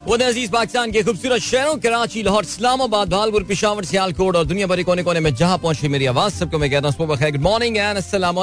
अज़ीज़ पाकिस्तान के खूबसूरत शहरों, कराची, लाहौर, इस्लामाबाद, भालपुर, पिशावर, सियालकोट और दुनिया भरी कोने कोने में जहाँ पहुँची मेरी आवाज़, सबको मैं कहता हूँ गुड मॉर्निंग एंड अस्सलाम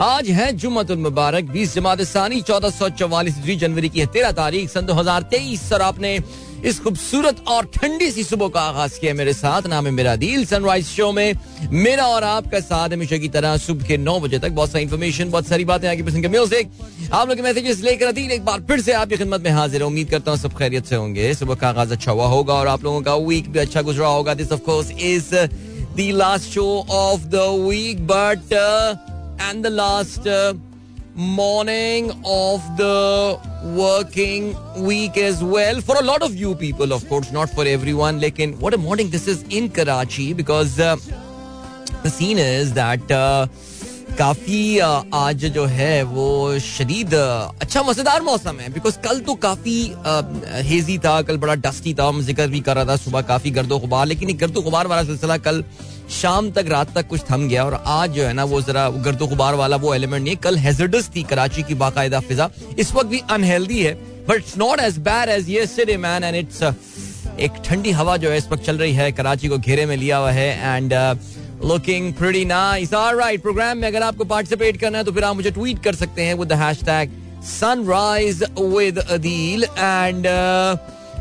आज है जुम्मतुल मुबारक, बीस जमात सानी, चौदह सौ चौवालीस जनवरी की है तेरह तारीख, सन दो हज़ार तेईस और आपने इस खूबसूरत और ठंडी सी सुबह का आगाज़ किया मेरे साथ। नाम है मेरा दिल सनराइज शो में मेरा और आपका साथ हमेशा की तरह सुबह के नौ बजे तक। बहुत सारी इन्फॉर्मेशन बहुत सारी बातें आगे पसंद के म्यूज़िक आप लोग मैसेजेस लेकर अदील एक बार फिर से आपकी खिदमत में हाजिर उम्मीद करता हूँ सब खैरियत से होंगे। सुबह का आगाज़ अच्छा हुआ होगा और आप लोगों का वीक भी अच्छा गुजरा होगा। This of course is the last show of the week but and the last morning of the working week as well for a lot of you people of course not for everyone lekin what a morning this is in Karachi because uh, the scene is that uh, काफ़ी uh, आज जो है वो शदीद uh, अच्छा मज़ेदार मौसम है बिकॉज़ कल तो काफ़ी हेजी uh, था कल बड़ा डस्टी था हम ज़िक्र भी कर रहा था सुबह काफ़ी गर्दो गुबार लेकिन गर्दो गुबार वाला सिलसिला कल शाम तक, रात तक कुछ थम गया और आज जो है ना, वो जरा गर्दो गुबार वाला वो एलिमेंट नहीं कल हेजर्डस थी कराची की बाकायदा फिजा। इस वक्त भी अनहेल्दी है but it's not as bad as ये मैन एंड इट्स एक ठंडी हवा जो है इस वक्त चल रही है। कराची को घेरे में लिया हुआ है and looking pretty nice all right program में अगर आपको पार्टिसिपेट करना है तो फिर आप मुझे ट्वीट कर सकते हैं with the hashtag sunrise with Adeel and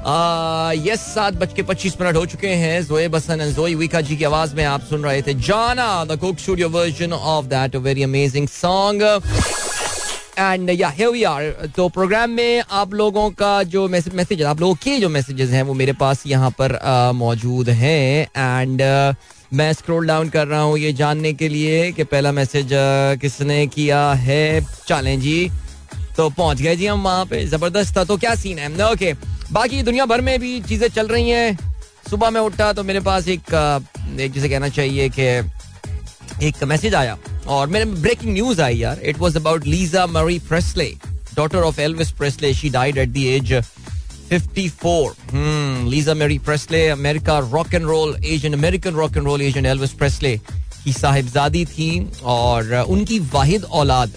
yes सात बज के पच्चीस मिनट हो चुके हैं। जोए बसन एंड जोई विका जी की आवाज़ में आप सुन रहे थे जाना the Coke studio version of that very amazing song and yeah here we are तो प्रोग्राम में आप लोगों का जो मैसेज मैसेज आप लोगों के जो मैसेजेस हैं, वो मेरे पास यहाँ पर मौजूद हैं। एंड मैं स्क्रॉल डाउन कर रहा हूँ ये जानने के लिए कि पहला मैसेज किसने किया है? चलें जी तो पहुँच गए जी हम वहाँ पे। ज़बरदस्त था। तो क्या सीन है? Okay okay. बाकी दुनिया भर में भी चीज़ें चल रही हैं। सुबह में उठा तो मेरे पास एक एक जिसे कहना चाहिए कि एक मैसेज आया और मेरे ब्रेकिंग न्यूज़ आई यार। It was about Lisa Marie Presley daughter of Elvis Presley she died at the age 54 Lisa Marie Presley America rock and roll Asian American rock and roll Asian Elvis Presley की साहिबजादी थी और उनकी वाहिद औलाद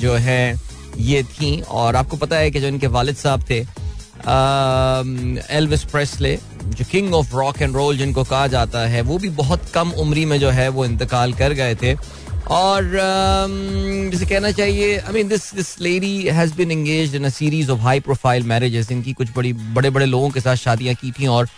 जो है, ये थी। और आपको पता है कि जो इनके वालिद साहब थे एल्विस प्रेसले जो king of rock and roll जिनको कहा जाता है, वो भी बहुत कम उम्री में जो है वो इंतकाल कर गए थे। और जिसे कहना चाहिए I mean this this lady has been engaged in a series of high profile marriages इनकी कुछ बड़ी बड़े बड़े लोगों के साथ शादियाँ की थी, और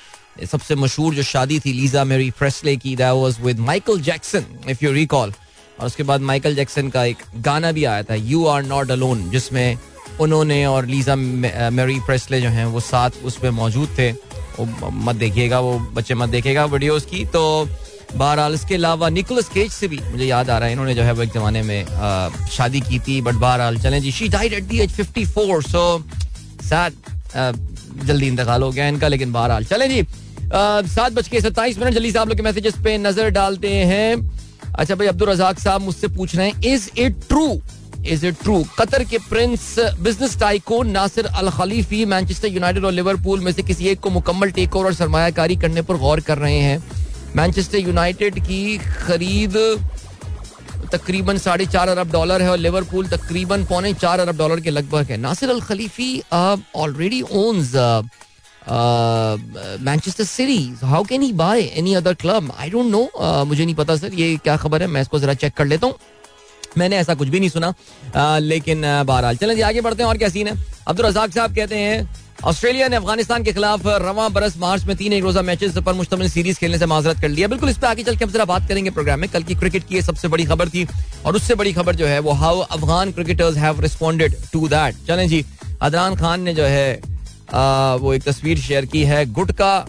सबसे मशहूर जो शादी थी लीजा मेरी फ्रेसले की that was with Michael Jackson if you recall और उसके बाद माइकल जैक्सन का एक गाना भी आया था यू आर नॉट अलोन जिसमें उन्होंने और लीजा मेरी प्रेसले जो हैं वो साथ उस पर मौजूद थे। वो मत देखिएगा वो बच्चे मत देखेगा वीडियोस की। तो बहरहाल इसके अलावा निकोलस केज से भी मुझे याद आ रहा है इन्होंने जो है वो एक जमाने में आ, शादी की थी। बट बहरहाल चलें जी she died at the age 54 so sad जल्दी इंतकाल हो गया इनका लेकिन बहरहाल चलें जी। सात बज के सत्ताईस मिनट जल्दी से आप लोग के मैसेजेस पे नज़र डालते हैं। अच्छा भाई अब्दुल रजाक साहब मुझसे पूछ रहे हैं is it true is it true Qatar के prince business tycoon Nasser Al Khelaifi Manchester United और लिवरपूल में से किसी एक को मुकम्मल टेक ओवर और सरमायाकारी करने पर गौर कर रहे हैं। मैनचेस्टर यूनाइटेड की खरीद तकरीबन साढ़े चार अरब डॉलर है और लिवरपूल तकरीबन पौने चार अरब डॉलर के लगभग है। Nasser Al Khelaifi already owns Manchester series how can he buy any other club I don't know मुझे नहीं पता सर ये क्या खबर है? मैं इसको जरा चेक कर लेता हूँ। मैंने ऐसा कुछ भी नहीं सुना। आ, लेकिन बहरहाल। चलें जी आगे बढ़ते हैं और क्या सीन है? अब्दुल रजाक साहब कहते हैं ऑस्ट्रेलिया ने अफ़गानिस्तान के खिलाफ रवा बरस मार्च में तीन एक रोजा मैचेस पर मुश्तमिल सीरीज़ खेलने से माजरत कर लिया। बिल्कुल इस पर आगे चल के हम जरा बात करेंगे प्रोग्राम में। कल की क्रिकेट की सबसे बड़ी खबर थी और उससे बड़ी खबर जो है वो how Afghan cricketers have responded to that चलें जी अदनान खान ने जो है आ, वो एक तस्वीर शेयर की है। Gutka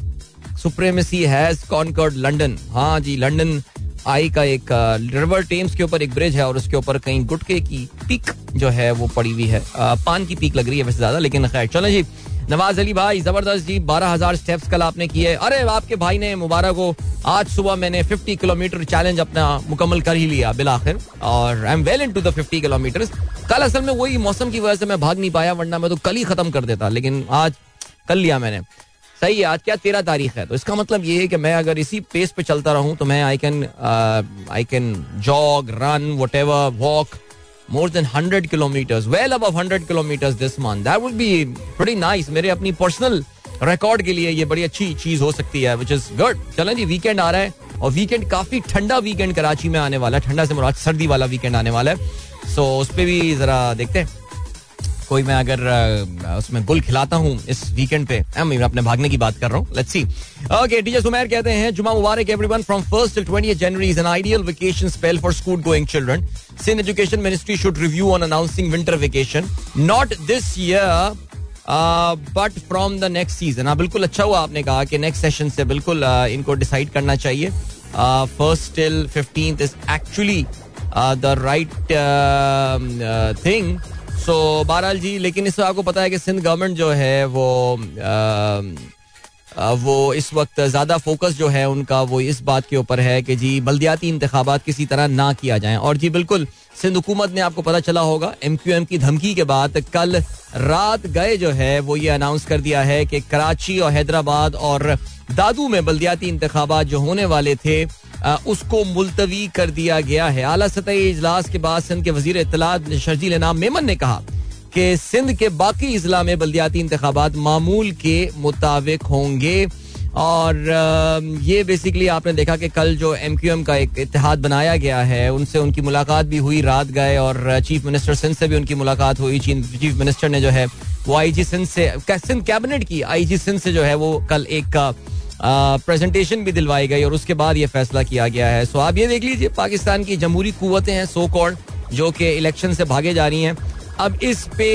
supremacy has conquered London हाँ जी लंडन आई का एक रिवर टेम्स के ऊपर एक ब्रिज है और उसके ऊपर कहीं गुटके की पीक जो है वो पड़ी हुई है। पान की पीक लग रही है वैसे ज़्यादा, लेकिन खैर, चलो जी। नवाज़ अली भाई, ज़बरदस्त जी, बारह हज़ार स्टेप्स कल आपने किए। अरे, आपके भाई ने मुबारक हो। आज सुबह मैंने 50 किलोमीटर चैलेंज अपना मुकम्मल कर ही लिया बिल आखिर और I am well into the fifty kilometre कल असल में वही मौसम की वजह से मैं भाग नहीं पाया, वरना मैं तो कल ही खत्म कर देता, लेकिन आज कर लिया मैंने। सही है आज क्या तेरह तारीख है? तो इसका मतलब ये है कि मैं अगर इसी पेस पे चलता रहूँ तो मैं I can I can jog run whatever walk more than hundred kilometres well अब hundred kilometres this month that would be pretty nice मेरे अपनी पर्सनल रिकॉर्ड के लिए ये बड़ी अच्छी चीज़ हो सकती है विच इज़ गुड चलें जी वीकेंड आ रहा है और वीकेंड काफ़ी ठंडा वीकेंड कराची में आने वाला है। ठंडा से मुराद सर्दी वाला वीकेंड आने वाला है। सो so, उस पर भी जरा देखते हैं। कोई मैं अगर उसमें गुल खिलाता हूँ इस वीकेंड पे मैं अपने भागने की बात कर रहा हूँ। Let's see okay teacher Sumer कहते हैं जुमा मुबारक everyone from first till 20 January is an ideal vacation spell for school going children Sindh education ministry should review on announcing winter vacation not this year but from the next season हाँ बिल्कुल अच्छा हुआ आपने कहा कि next session से बिल्कुल uh, इनको डिसाइड करना चाहिए। First till fifteen is actually the right thing so बहरहाल जी, लेकिन इससे आपको पता है कि सिंध गवर्नमेंट जो है, वो वो इस वक्त ज़्यादा फोकस जो है उनका, वो इस बात के ऊपर है कि जी, बल्दियाती इंतबात किसी तरह ना किया जाए। और जी, बिल्कुल, सिंध हुकूमत ने आपको पता चला होगा एम क्यू एम की धमकी के बाद कल रात गए जो है, वो ये अनाउंस कर दिया है कि कराची और हैदराबाद और दादू में बल्दियाती इंतबात जो होने वाले थे उसको मुलतवी कर दिया गया है। आला सतही इजलास के बाद सिंध के वज़ीर इतलात शर्जील नाम मेमन ने कहा कि सिंध के बाकी अजला में बल्दियाती इंतबात मामूल के मुताबिक होंगे। और ये बेसिकली आपने देखा कि कल जो एम क्यू एम का एक इतिहाद बनाया गया है, उनसे उनकी मुलाकात भी हुई रात गए और चीफ मिनिस्टर सिंध से भी उनकी मुलाकात हुई। चीफ मिनिस्टर ने जो है वो आई जी सिंध से, सिंध कैबिनेट की आई जी सिंध से जो है वो कल एक का प्रेजेंटेशन भी दिलवाई गई और उसके बाद ये फैसला किया गया है। सो आप ये देख लीजिए, पाकिस्तान की जमहूरी कुतें हैं सो कॉल्ड जो कि इलेक्शन से भागे जा रही हैं। अब इस पे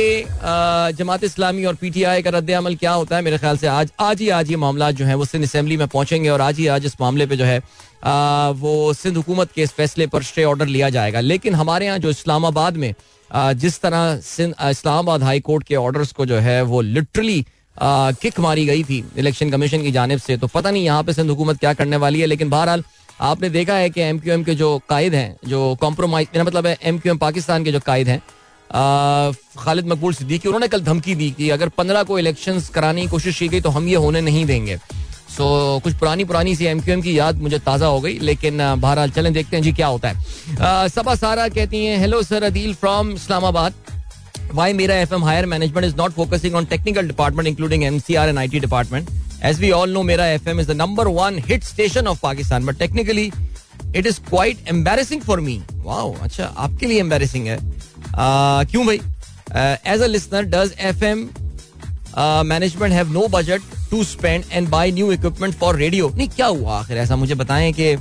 जमात इस्लामी और पीटीआई का रद्द अमल क्या होता है? मेरे ख्याल से आज आज ही, आज ये मामला जो है, वो सिंध असम्बली में पहुँचेंगे और आज ही, आज इस मामले पे जो है वो सिंध हुकूमत के इस फैसले पर स्टे ऑर्डर लिया जाएगा। लेकिन हमारे यहाँ जो इस्लामाबाद में जिस तरह सिंध, इस्लामाबाद हाई कोर्ट के ऑर्डर्स को जो है, वो लिटरली किक मारी गई थी इलेक्शन कमीशन की जानब से। तो पता नहीं यहाँ पे सिंध हुकूमत क्या करने वाली है, लेकिन बहरहाल आपने देखा है कि एम क्यू एम के जो कायद हैं, जो कॉम्प्रोमाइज मेरा मतलब है एम क्यू एम पाकिस्तान के जो कायद हैं खालिद मकबूल सिद्दीकी, उन्होंने कल धमकी दी कि अगर पंद्रह को इलेक्शन कराने की कोशिश की गई तो हम ये होने नहीं देंगे। सो कुछ पुरानी पुरानी सी एम क्यू एम की याद मुझे ताज़ा हो गई, लेकिन बहरहाल चलें, देखते हैं जी क्या होता है। सबा सारा कहती हैं hello sir Adeel from Islamabad why Mera F M higher management is not focusing on technical department including NCR and I T department as we all know Mera F M is the number one hit station of Pakistan but technically it is quite embarrassing for me wow अच्छा आपके लिए embarrassing है क्यों भाई as a listener does F M management have no budget to spend and buy new equipment for radio नहीं क्या हुआ आखिर ऐसा मुझे बताएँ कि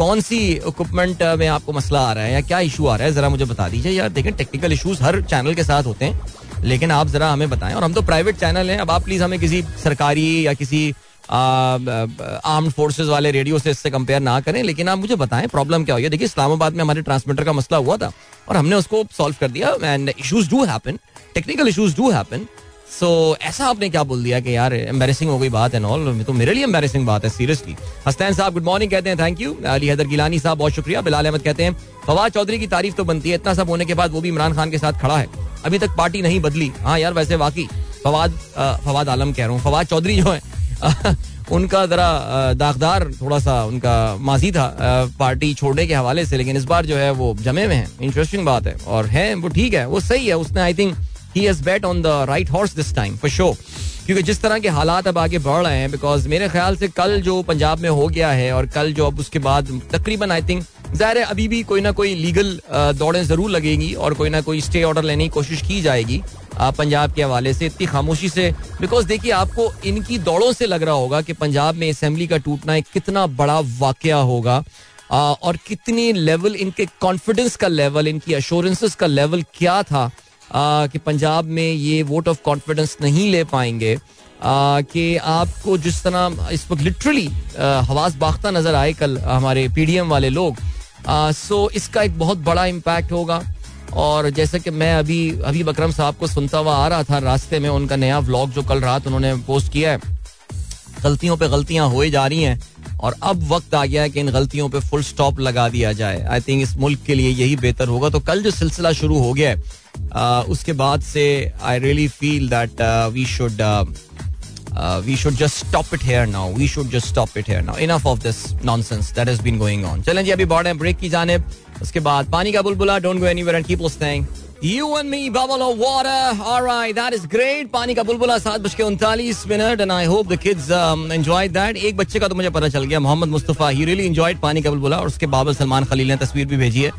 कौन सी इक्विपमेंट में आपको मसला आ रहा है या क्या इशू आ रहा है? जरा मुझे बता दीजिए। यार, देखें टेक्निकल इशूज हर चैनल के साथ होते हैं, लेकिन आप जरा हमें बताएँ। और हम तो प्राइवेट चैनल हैं, अब आप प्लीज़ हमें किसी सरकारी या किसी आर्म्ड फोर्सेज वाले रेडियो से इससे कंपेयर ना करें, लेकिन आप मुझे बताएँ प्रॉब्लम क्या है? देखिए, इस्लामाबाद में हमारे ट्रांसमीटर का मसला हुआ था, और हमने उसको सॉल्व कर दिया and issues do happen technical issues do happen so so, ऐसा आपने क्या बोल दिया कि यार एम्बेसिंग हो गई बात है नॉल तो मेरे लिए एम्बेसिंग बात है सीरियसली हस्तैन साहब गुड मॉर्निंग कहते हैं थैंक यू अली हैदर गिलानी साहब बहुत शुक्रिया. बिलाल अहमद कहते हैं फवाद चौधरी की तारीफ़ तो बनती है इतना सब होने के बाद वो भी इमरान खान के साथ खड़ा है. अभी तक पार्टी नहीं बदली. हाँ यार वैसे वाकई फवाद फवाद आलम कह रहा हूँ फवाद चौधरी जो है उनका जरा दागदार थोड़ा सा उनका माजी था पार्टी छोड़ने के हवाले से लेकिन इस बार जो है वो जमे में है. इंटरेस्टिंग बात है और है वो ठीक है वो सही है उसने I think he has bet on the right horse this time for show क्योंकि जिस तरह के हालात अब आगे बढ़ रहे हैं बिकॉज़ मेरे ख्याल से कल जो पंजाब में हो गया है और कल जो अब उसके बाद तकरीबन आई थिंक ज़ाहिर है अभी भी कोई ना कोई लीगल दौड़ें ज़रूर लगेंगी और कोई ना कोई स्टे ऑर्डर लेने की कोशिश की जाएगी पंजाब के हवाले से। इतनी खामोशी से बिकॉज़ देखिए आपको इनकी दौड़ों से लग रहा होगा कि पंजाब में असेंबली का टूटना एक कितना बड़ा वाक़ होगा और कितनी लेवल इनके कॉन्फिडेंस का लेवल इनकी अश्योरेंसेस का लेवल क्या था। कि पंजाब में ये वोट ऑफ़ कॉन्फिडेंस नहीं ले पाएँगे। कि आपको जिस तरह इस वक्त लिटरली हवास बाख्ता नज़र आए कल हमारे पीडीएम वाले लोग सो इसका एक बहुत बड़ा इम्पैक्ट होगा। और जैसे कि मैं अभी अभी बकरम साहब को सुनता हुआ आ रहा था रास्ते में, उनका नया व्लॉग जो कल रात उन्होंने पोस्ट किया है, गलतियों पे गलतियाँ हो जा रही हैं। और अब वक्त आ गया है कि इन गलतियों पे फुल स्टॉप लगा दिया जाए। आई थिंक इस मुल्क के लिए यही बेहतर होगा। तो कल जो सिलसिला शुरू हो गया है उसके बाद से I really feel that we should we should just stop it here now we should just stop it here now enough of this nonsense that has been going on चलें जी, अभी बढ़े ब्रेक की जाने उसके बाद पानी का बुलबुला don't go anywhere and keep listening And me, bubble of water. All right, that is great. पानी का बुलबुला सात बज के उनतालीस minute and I hope the kids enjoyed that एक बच्चे का तो मुझे पता चल गया Mohammad Mustafa he really enjoyed पानी का बुलबुला और उसके बाबा सलमान खलील ने तस्वीर भी भेजी है।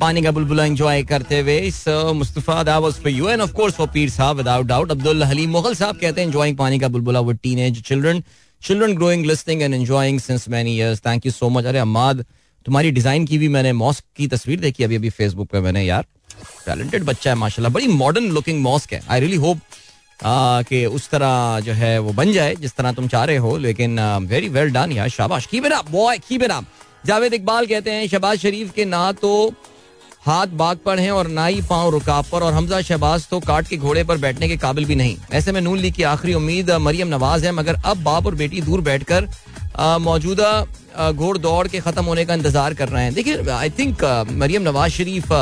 पानी का बुलबुला एंजॉय करते हुए so Mustafa that was for you and of course for Peer sahab without doubt Abdul Haleem Mughal sahab कहते हैं एंजॉयिंग पानी का बुलबुला with teenage children children growing listening and enjoying since many years thank you so much अरे अम्माद तुम्हारी design की भी मैंने मॉस्क की तस्वीर देखी अभी अभी फेसबुक पे मैंने यार। टैलेंटेड बच्चा है, माशाल्लाह। बड़ी मॉडर्न लुकिंग मॉस्क है। आई रियली होप कि उस तरह जो है वो बन जाए, जिस तरह तुम चाह रहे हो। लेकिन वेरी वेल डन यार, शाबाश। It up boy it up Javed Iqbal कहते हैं, शहबाज शरीफ के ना तो हाथ बाग पर हैं और ना ही पाँव रुकाब पर, और हमजा शहबाज तो काट के घोड़े पर बैठने के काबिल भी नहीं। ऐसे में नून लीग की आखिरी उम्मीद मरियम नवाज़ है, मगर अब बाप और बेटी दूर बैठकर मौजूदा घोड़ दौड़ के खत्म होने का इंतज़ार कर रहे हैं। देखिए आई थिंक मरियम नवाज़ शरीफ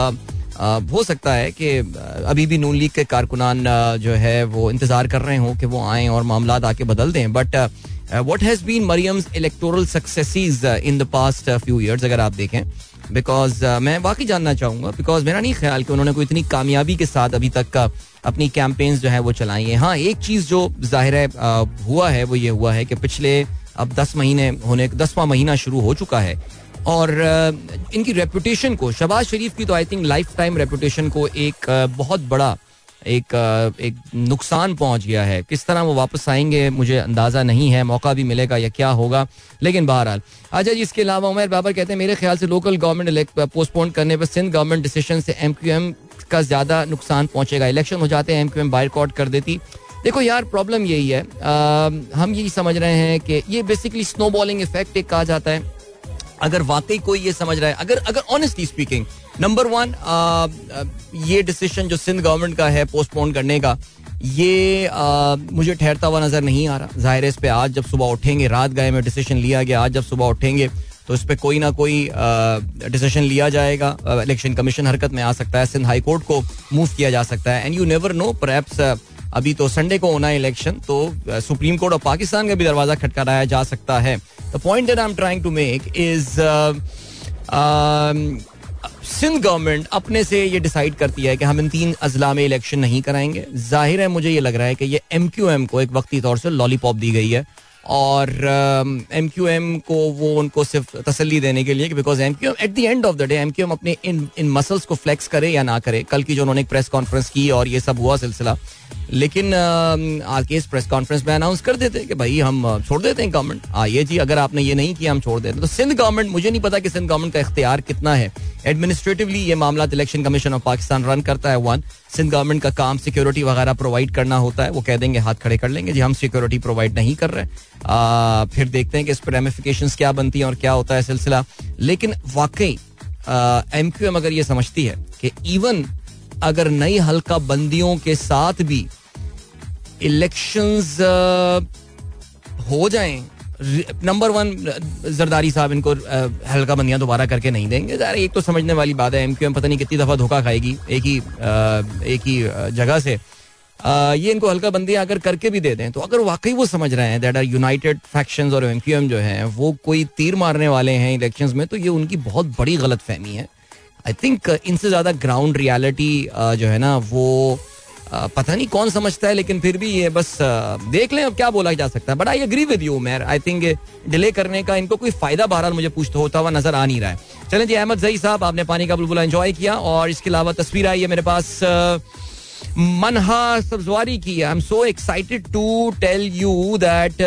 हो सकता है कि अभी भी नून लीग के कारकुनान जो है, वो इंतज़ार कर रहे हो कि वो आए और मामला आके बदल दें। But what has been Maryam's electoral successes in the past few years अगर आप देखें? बिकॉज़ मैं वाकई जानना चाहूँगा बिकॉज़ मेरा नहीं ख्याल कि उन्होंने कोई इतनी कामयाबी के साथ अभी तक का अपनी कैंपेन्स जो है, वो चलाई है। हाँ एक चीज़ जो ज़ाहिर है हुआ है, वो ये हुआ है कि पिछले, अब दस महीने होने, दसवां महीना शुरू हो चुका है। और इनकी रेपुटेशन को शबाज शरीफ की तो I think lifetime reputation को एक बहुत बड़ा एक एक नुकसान पहुँच गया है। किस तरह वो वापस आएँगे मुझे अंदाज़ा नहीं है मौका भी मिलेगा या क्या होगा लेकिन बहरहाल। अच्छा जी इसके अलावा उमर बाबर कहते हैं मेरे ख्याल से लोकल गवर्नमेंट पोस्टपोन करने पर सिंध गवर्नमेंट डिसीज़न से एम क्यू एम का ज़्यादा नुकसान पहुंचेगा। इलेक्शन हो जाते हैं एम क्यू एम बाइकआउट कर देती। देखो यार प्रॉब्लम यही है आ, हम यही समझ रहे हैं कि ये बेसिकली स्नो बॉलिंग इफ़ेक्ट एक कहा जाता है। अगर वाकई कोई ये समझ रहा है अगर अगर ऑनेस्टली स्पीकिंग नंबर वन ये डिसीज़न जो सिंध गवर्नमेंट का है पोस्टपोन करने का ये आ, मुझे ठहरता हुआ नज़र नहीं आ रहा। ज़ाहिर इस पे आज जब सुबह उठेंगे रात गए में डिसीज़न लिया गया आज जब सुबह उठेंगे तो इस पर कोई ना कोई डिसीज़न लिया जाएगा। इलेक्शन कमीशन हरकत में आ सकता है सिंध हाई कोर्ट को मूव किया जा सकता है। And you never know perhaps अभी तो संडे को होना है इलेक्शन तो सुप्रीम कोर्ट ऑफ़ पाकिस्तान का भी दरवाज़ा खटखटाया जा सकता है। The point that I am trying to make is Sindh government अपने से ये डिसाइड करती है कि हम इन तीन अजला में इलेक्शन नहीं कराएँगे। ज़ाहिर है मुझे ये लग रहा है कि ये एम क्यू एम को एक वक्ती तौर से लॉलीपॉप दी गई है। और एम क्यू एम को वो उनको सिर्फ़ तसली देने के लिए because M Q M at the end of the day M Q M अपने इन इन मसल्स को फ्लेक्स करे या ना करे। कल की जो उन्होंने एक प्रेस कॉन्फ्रेंस की और ये सब हुआ सिलसिला लेकिन आके इस प्रेस कॉन्फ्रेंस में अनाउंस कर देते कि भाई हम छोड़ देते हैं गवर्नमेंट आइए जी अगर आपने ये नहीं किया हम छोड़ देते तो सिंध गवर्नमेंट मुझे नहीं पता कि सिंध गवर्नमेंट का इख्तियार कितना है। एडमिनिस्ट्रेटिवली ये मामला election commission of Pakistan run करता है वन सिंध गवर्नमेंट का काम सिक्योरिटी वगैरह प्रोवाइड करना होता है। वो कह देंगे हाथ खड़े कर लेंगे। जी हम सिक्योरिटी प्रोवाइड नहीं कर रहे। आ, फिर देखते हैं कि इस पर रेमिफिकेशन क्या बनती है और क्या होता है सिलसिला। लेकिन वाकई एम क्यू एम अगर ये समझती है कि इवन अगर नई हल्का बंदियों के साथ भी इलेक्शंस हो जाएँ नंबर वन जरदारी साहब इनको हल्का बंदियाँ दोबारा करके नहीं देंगे। यार एक तो समझने वाली बात है एम क्यू एम पता नहीं कितनी दफ़ा धोखा खाएगी, एक ही एक ही जगह से। ये इनको हल्का बंदियाँ अगर करके भी दे दें तो अगर वाकई वो समझ रहे हैं दैट आर यूनाइटेड फैक्शंस और एमक्यूएम जो हैं, वो कोई तीर मारने वाले हैं इलेक्शंस में तो ये उनकी बहुत बड़ी गलत फहमी है। आई थिंक इनसे ज़्यादा ग्राउंड रियलिटी जो है ना, वो पता नहीं कौन समझता है, लेकिन फिर भी ये बस देख लें अब क्या बोला जा सकता है। But I agree with you मैर I think delay करने का इनको कोई फ़ायदा बहरहाल मुझे पूछता होता हुआ नज़र आ नहीं रहा है। चलें जी, अहमद जई साहब, आपने पानी का बुलबुला एंजॉय किया, और इसके अलावा तस्वीर आई है मेरे पास मनहा सब्जवारी की I am so excited to tell you that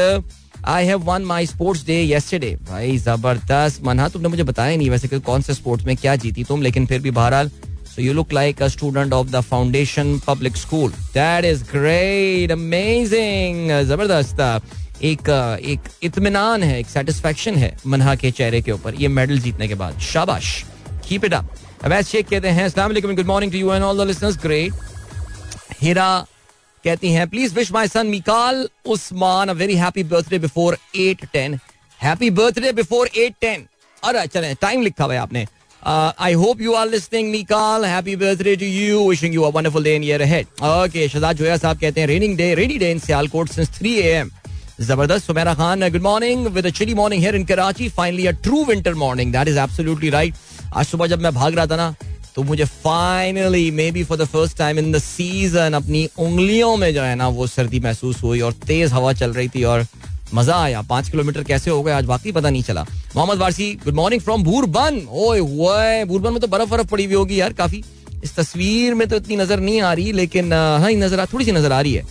I have won my sports day yesterday भाई ज़बरदस्त। मनहा तुमने मुझे बताया नहीं वैसे कि कौन से स्पोर्ट्स में क्या जीती तुम लेकिन फिर भी बहरहाल So you look like a student of the Foundation Public School. That is great, amazing, ज़बरदस्त। एक एक इत्मीनान है एक सेटिस्फेक्शन है मनहा के चेहरे के ऊपर ये मेडल जीतने के बाद। शाबाश। कीप इट अप अवैध शेख कहते हैं अस्सलाम वालेकुम good morning to you and all the listeners great Heera कहती हैं please wish my son Mikal Usman a very happy birthday before 8:10 happy birthday before 8:10 अरे चलें टाइम लिखा हुआ आपने। I hope you are listening Mikal happy birthday to you wishing you a wonderful day in year ahead okay Shahzad Joya sahab कहते हैं raining day rainy day in Sialkot since 3 AM ज़बरदस्त, Sumera Khan good morning with a chilly morning here in Karachi finally a true winter morning that is absolutely right आज सुबह जब मैं भाग रहा था ना तो मुझे finally may be for the first time in the season अपनी उंगलियों में जो है ना, वो सर्दी महसूस हुई और तेज हवा चल रही थी और मज़ा आया। पाँच किलोमीटर कैसे हो गए, आज वाकई पता नहीं चला। Mohammad Warsi good morning from Bhurban ओए भूरबन में तो बर्फ़ बर्फ़ पड़ी हुई होगी यार काफ़ी। इस तस्वीर में तो इतनी नज़र नहीं आ रही, लेकिन हाँ नज़र थोड़ी सी नज़र आ रही है।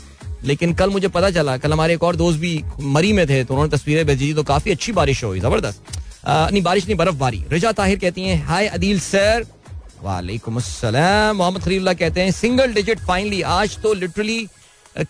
लेकिन कल मुझे पता चला, कल हमारे एक और दोस्त भी मरी में थे तो उन्होंने तस्वीरें भेजी थी तो काफ़ी अच्छी बारिश हुई, ज़बरदस्त। नहीं, बारिश नहीं, बर्फबारी। रिजा ताहिर कहती हैं हाय अदील सर वालेकुम अस्सलाम। मोहम्मद खलील्ला कहते हैं सिंगल डिजिट फाइनली आज तो लिटरली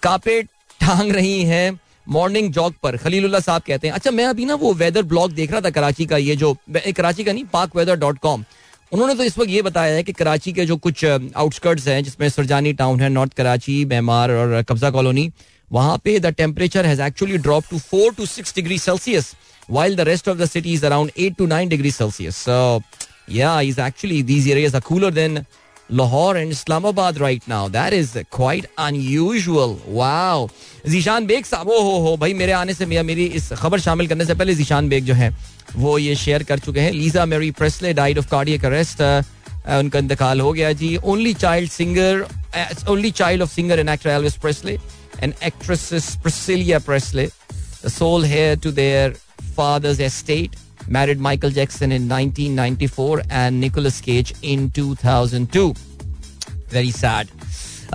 कापे टांग रही हैं मॉर्निंग जॉग पर। खलीलुल्लाह साहब कहते हैं अच्छा मैं अभी ना वो वेदर ब्लॉग देख रहा था कराची का ये जो कराची का नहीं पाक वेदर डॉट कॉम उन्होंने तो इस वक्त ये बताया है कि कराची के जो कुछ आउटस्कर्ट्स हैं जिसमें सरजानी टाउन है नॉर्थ कराची मैमार और कब्जा कॉलोनी वहाँ पे the temperature has actually drop to four to six degree Celsius rest of the city is around 8 to 9 degrees Celsius. So, yeah, is actually these areas are cooler than Lahore and Islamabad right now. That is quite unusual. Wow. Zeeshan Baig sahab ओ हो हो भाई मेरे आने से मेरा मेरी इस खबर शामिल करने से पहले जीशान बेग जो है वो ये शेयर कर चुके हैं Lisa Marie Presley died of cardiac arrest उनका इंतकाल हो गया जी only child singer only child of singer and actor Elvis Presley and actress Priscilla Presley the sole heir to their father's married Michael Jackson in 1994 and Nicolas Cage in 2002 very sad.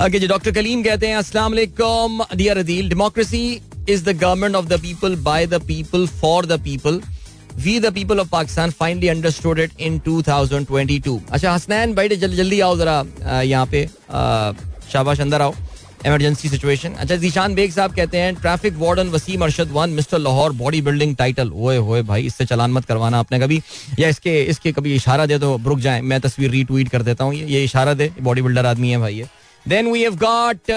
Okay, जी doctor Kaleem कहते हैं अस्सलाम वालेकुम dear Adeel democracy is the government of the people by the people for the people we the people of Pakistan finally understood it in 2022 अच्छा हसनैन भाई, जल्दी आओ जरा यहाँ पे शाबाश, अंदर आओ। इमरजेंसी सिचुएशन अच्छा जीशान बेग साहब कहते हैं traffic warden Waseem Arshad won, mister Lahore body building title ओए होए भाई, इससे चलान मत करवाना आपने कभी। या इसके इसके कभी इशारा दे तो रुक जाए, मैं तस्वीर रीट्वीट कर देता हूँ। ये इशारा दे, बॉडी बिल्डर आदमी है भाई ये। Then we have got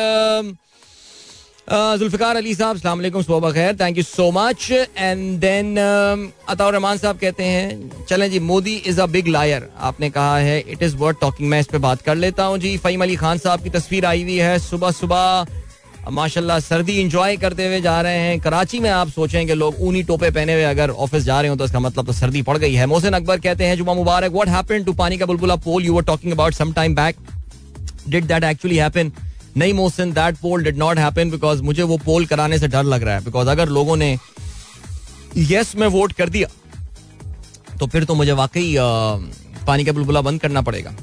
Zulfiqar Ali sahab सलाम सुबह खैर thank you so much and then Ataur Rahman sahab कहते हैं, चलें जी, Modi is a big liar आपने कहा है इट इज़ वर्थ टॉकिंग मैं इस पे बात कर लेता हूँ जी। फहीम अली खान साहब की तस्वीर आई हुई है, सुबह सुबह, माशाल्लाह सर्दी इंजॉय करते हुए जा रहे हैं। कराची में आप सोचें कि लोग ऊनी टोपे पहने हुए अगर ऑफ़िस जा रहे हो तो इसका मतलब तो सर्दी पड़ गई है। मोहसिन अकबर कहते हैं जुमा मुबारक व्हाट हैपेंड टू पानी का बुलबुला? Poll you were talking about some time back did that actually happen नहीं Mohsin that poll did not happen because मुझे वो पोल कराने से डर लग रहा है। बिकॉज़ अगर लोगों ने यस में वोट कर दिया तो फिर तो मुझे वाकई पानी का बुलबुला बंद करना पड़ेगा।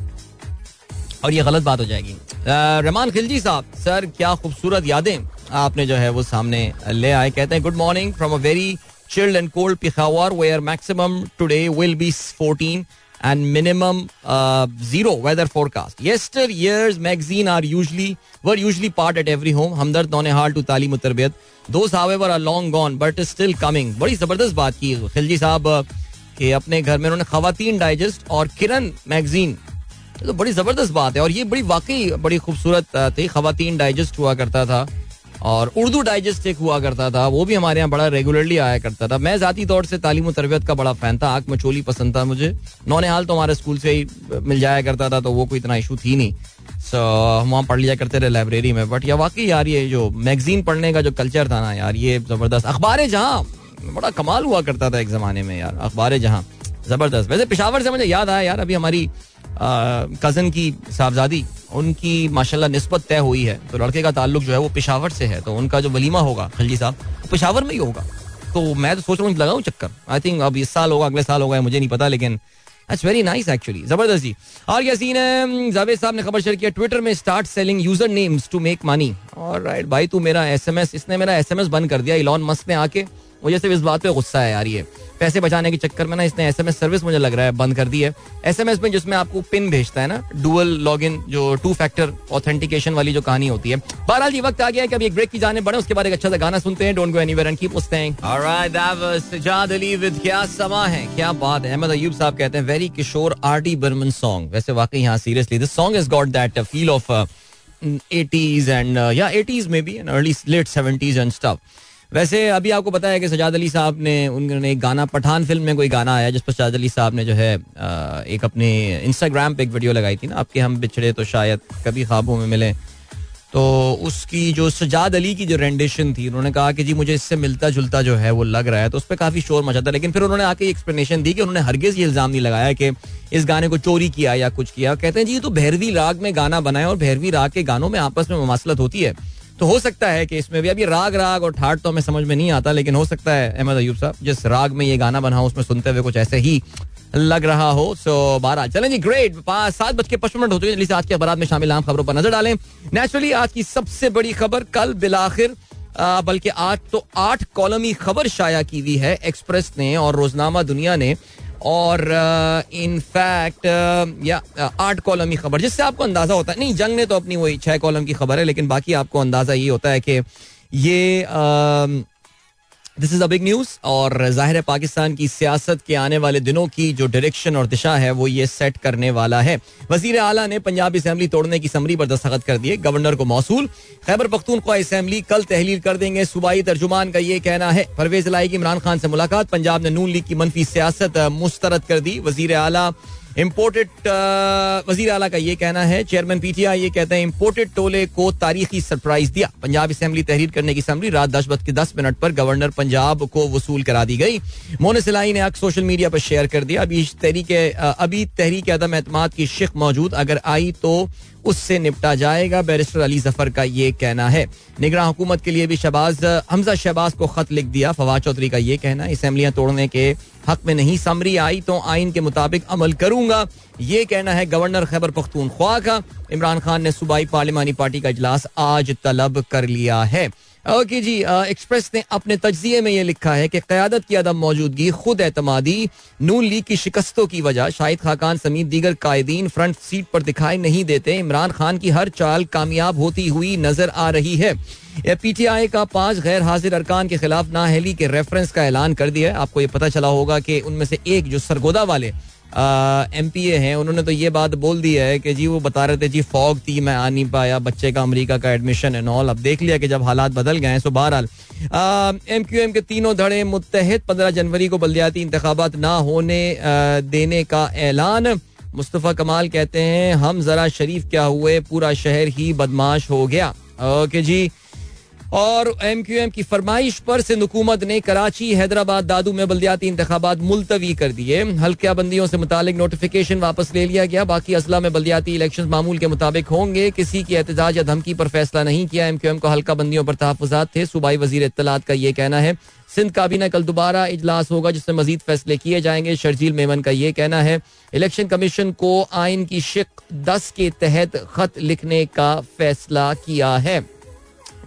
और ये गलत बात हो जाएगी। रहमान खिलजी साहब, सर, क्या खूबसूरत यादें आपने जो है वो सामने ले आए। कहते हैं good morning from a very chilled and cold Peshawar where maximum today will be 14 and minimum zero weather forecast yesteryears magazine are usually were usually part at every home Hamdard नोने हार टू तालीम तरबियत दोस्त have were are long gone but still coming बड़ी ज़बरदस्त बात की खिलजी साहब uh, के अपने घर में उन्होंने खातन डाइजेस्ट और किरण मैगजीन तो बड़ी ज़बरदस्त बात है और ये बड़ी वाकई बड़ी खूबसूरत uh, थी। खातन डाइजेस्ट हुआ करता था। और उर्दू डाइजेस्ट एक हुआ करता था, वो भी हमारे यहाँ बड़ा रेगुलरली आया करता था। मैं जाती तौर से तालीम तरबियत का बड़ा फ़ैन था। आग मचोली पसंद था मुझे। नौने हाल तो हमारे स्कूल से ही मिल जाया करता था तो वो कोई इतना इशू थी नहीं। सो हम वहाँ पढ़ लिया करते रहे लाइब्रेरी में। बट या वाकई यार, ये जो मैगजीन पढ़ने का जो कल्चर था ना यार, ये ज़बरदस्त। अखबार जहाँ, बड़ा कमाल हुआ करता था एक जमाने में यार। अखबार जहाँ, ज़बरदस्त। वैसे पिशावर से मुझे याद आया यार, अभी हमारी कज़न की साहबजादी, उनकी माशाल्लाह नस्बत तय हुई है। तो लड़के का ताल्लुक जो है वो पिशावर से है। तो उनका जो वलीमा होगा, खलजी साहब पिशावर में ही होगा। तो मैं तो सोच रहा हूँ लगाऊँ चक्कर? आई थिंक अब इस साल होगा, अगले साल होगा, मुझे नहीं पता, लेकिन वेरी नाइस एक्चुअली ज़बरदस्त। जी और क्या है जावेद साहब ने खबर शेयर किया ट्विटर में start selling user names to make money और राइट भाई, तू मेरा एसएमएस इसने मेरा एसएमएस बंद कर दिया इलॉन मस्क ने आके। मुझे सिर्फ़ इस बात पे गुस्सा है यार ये। पैसे बचाने के चक्कर में ना इसने एसएमएस सर्विस मुझे लग रहा है बंद कर दी है। एसएमएस में जिसमें आपको पिन भेजता है ना डुअल लॉगिन जो टू फैक्टर ऑथेंटिकेशन वाली जो कहानी होती है। बहरहाल ये वक्त आ गया है कि अभी एक ब्रेक की जाने बढ़े, उसके बाद एक अच्छा सा गाना सुनते हैं। Don't go anywhere and keep listening alright with क्या समा है, क्या बात है। अहमद अयूब साहब कहते हैं वेरी किशोर आरडी बर्मन सॉन्ग वैसे वाकई यहाँ seriously this song is got that feel of 80s and या 80s में भी early late 70s and stuff वैसे अभी आपको पता है कि सजाद अली साहब ने, उन्होंने एक गाना, पठान फ़िल्म में कोई गाना आया, जिस पर सजाद अली साहब ने जो है एक अपने इंस्टाग्राम पे एक वीडियो लगाई थी ना, आपके हम बिछड़े तो शायद कभी ख्वाबों में मिले। तो उसकी जो सजाद अली की जो रेंडेशन थी, उन्होंने कहा कि जी मुझे इससे मिलता जुलता जो है वो लग रहा है तो उस पर काफ़ी शोर मचा था लेकिन फिर उन्होंने आके एक्सप्लेनेशन दी कि उन्होंने हरगिज ये इल्ज़ाम नहीं लगाया कि इस गाने को चोरी किया या कुछ किया। कहते हैं, जी, ये तो भैरवी राग में गाना बनाए और भैरवी राग के गानों में आपस में ममासलत होती है। तो हो सकता है कि इसमें भी अभी राग राग और ठाट तो हमें समझ में नहीं आता, लेकिन हो सकता है, अहमद अयूब साहब, जिस राग में ये गाना बना उसमें सुनते हुए कुछ ऐसे ही लग रहा हो। सो बारह, चलें जी ग्रेट सात बज के पचपन मिनट होते हैं आज के अखबार में शामिल आम खबरों पर नज़र डालें। नेचुरली आज की सबसे बड़ी खबर कल बिलाखिर बल्कि आज तो आठ कॉलमी खबर शाया की हुई है, एक्सप्रेस ने और रोजनामा दुनिया ने। और इनफैक्ट या आठ कॉलम की खबर, जिससे आपको अंदाज़ा होता है। नहीं, जंग ने तो अपनी वही छह कॉलम की खबर है, लेकिन बाकी आपको अंदाज़ा ये होता है कि ये this is a big news और ज़ाहिर है पाकिस्तान की सियासत के आने वाले दिनों की जो डायरेक्शन और दिशा है, वो ये सेट करने वाला है। वज़ीर आला ने पंजाब असम्बली तोड़ने की समरी पर दस्तखत कर दिए गवर्नर को मौसू खैबर पख्तूनख्वा असम्बली कल तहलील कर देंगे। सूबाई तर्जुमान का ये कहना है, परवेज लाई की इमरान खान से मुलाकात। पंजाब ने नून लीग की मनफी सियासत मुस्तरद कर दी। वज़ीर आला इम्पोर्टेड वज़ीर अला का ये कहना है चेयरमैन पीटीआई ये कहते हैं इम्पोर्टेड टोले को तारीखी सरप्राइज़ दिया। पंजाब असेंबली तहरीर करने की समरी रात दस बज के दस मिनट पर गवर्नर पंजाब को वसूल करा दी गई। मोन सिलाई ने अक्स सोशल मीडिया पर शेयर कर दिया। अभी तहरीक अभी तहरीक अदम एतमाद की शिक मौजूद, अगर आई तो उससे निपटा जाएगा, बैरिस्टर अली ज़फ़र का ये कहना है। निगरान हुकूमत के लिए भी शहबाज हमजा शहबाज को खत लिख दिया। फवाद चौधरी का ये कहना है असम्बलियाँ तोड़ने के हक में नहीं समरी आई तो आइन के मुताबिक अमल करूँगा। ये कहना है गवर्नर खैबर पख्तूनख्वा का। इमरान खान ने सूबाई पार्लिमानी पार्टी का इजलास आज तलब कर लिया है। ओके जी एक्सप्रेस ने अपने तजिए में ये लिखा है कि क्यादत की अदम मौजूदगी, खुद एतमादी, नून लीग की शिकस्तों की वजह, शाहिद खाकान समेत दीगर कायदीन फ्रंट सीट पर दिखाई नहीं देते। इमरान खान की हर चाल कामयाब होती हुई नज़र आ रही है। पी टी आई का पाँच गैर हाजिर अरकान के खिलाफ नाहली के रेफरेंस का ऐलान कर दिया है। आपको ये पता चला होगा कि उनमें से एक जो सरगोदा वाले एम पी ए हैं, उन्होंने तो ये बात बोल दी है कि जी वो बता रहे थे, जी फॉग थी, मैं आ नहीं पाया, बच्चे का अमेरिका का एडमिशन एंड ऑल अब देख लिया कि जब हालात बदल गए हैं, सो बहरहाल एम क्यू एम के तीनों धड़े मुतहद पंद्रह जनवरी को बल्दियाती इंतबात ना होने देने का ऐलान। मुस्तफ़ा कमाल कहते हैं, हम जरा शरीफ क्या हुए, पूरा शहर ही बदमाश हो गया। ओके जी। और एम क्यू एम की फरमाइश पर सिंध हुकूमत ने कराची, हैदराबाद, दादू में बल्दियाती इंतबात मुलतवी कर दिए। हल्किया बंदियों से मुतालिक नोटिफिकेशन वापस ले लिया गया। बाकी अजला में बल्दियाती इलेक्शन मामूल के मुताबिक होंगे। किसी की एहतजाज या धमकी पर फैसला नहीं किया। एम क्यू एम को हल्का बंदियों पर तहफात थे। सूबाई वज़ीर इतलात का ये कहना है, सिंध काबीना कल दोबारा इजलास होगा, जिसमें मजीद फैसले किए जाएँगे। शर्जील मेमन का ये कहना है, इलेक्शन कमीशन को आइन की शिक दस के तहत खत लिखने का फैसला किया है।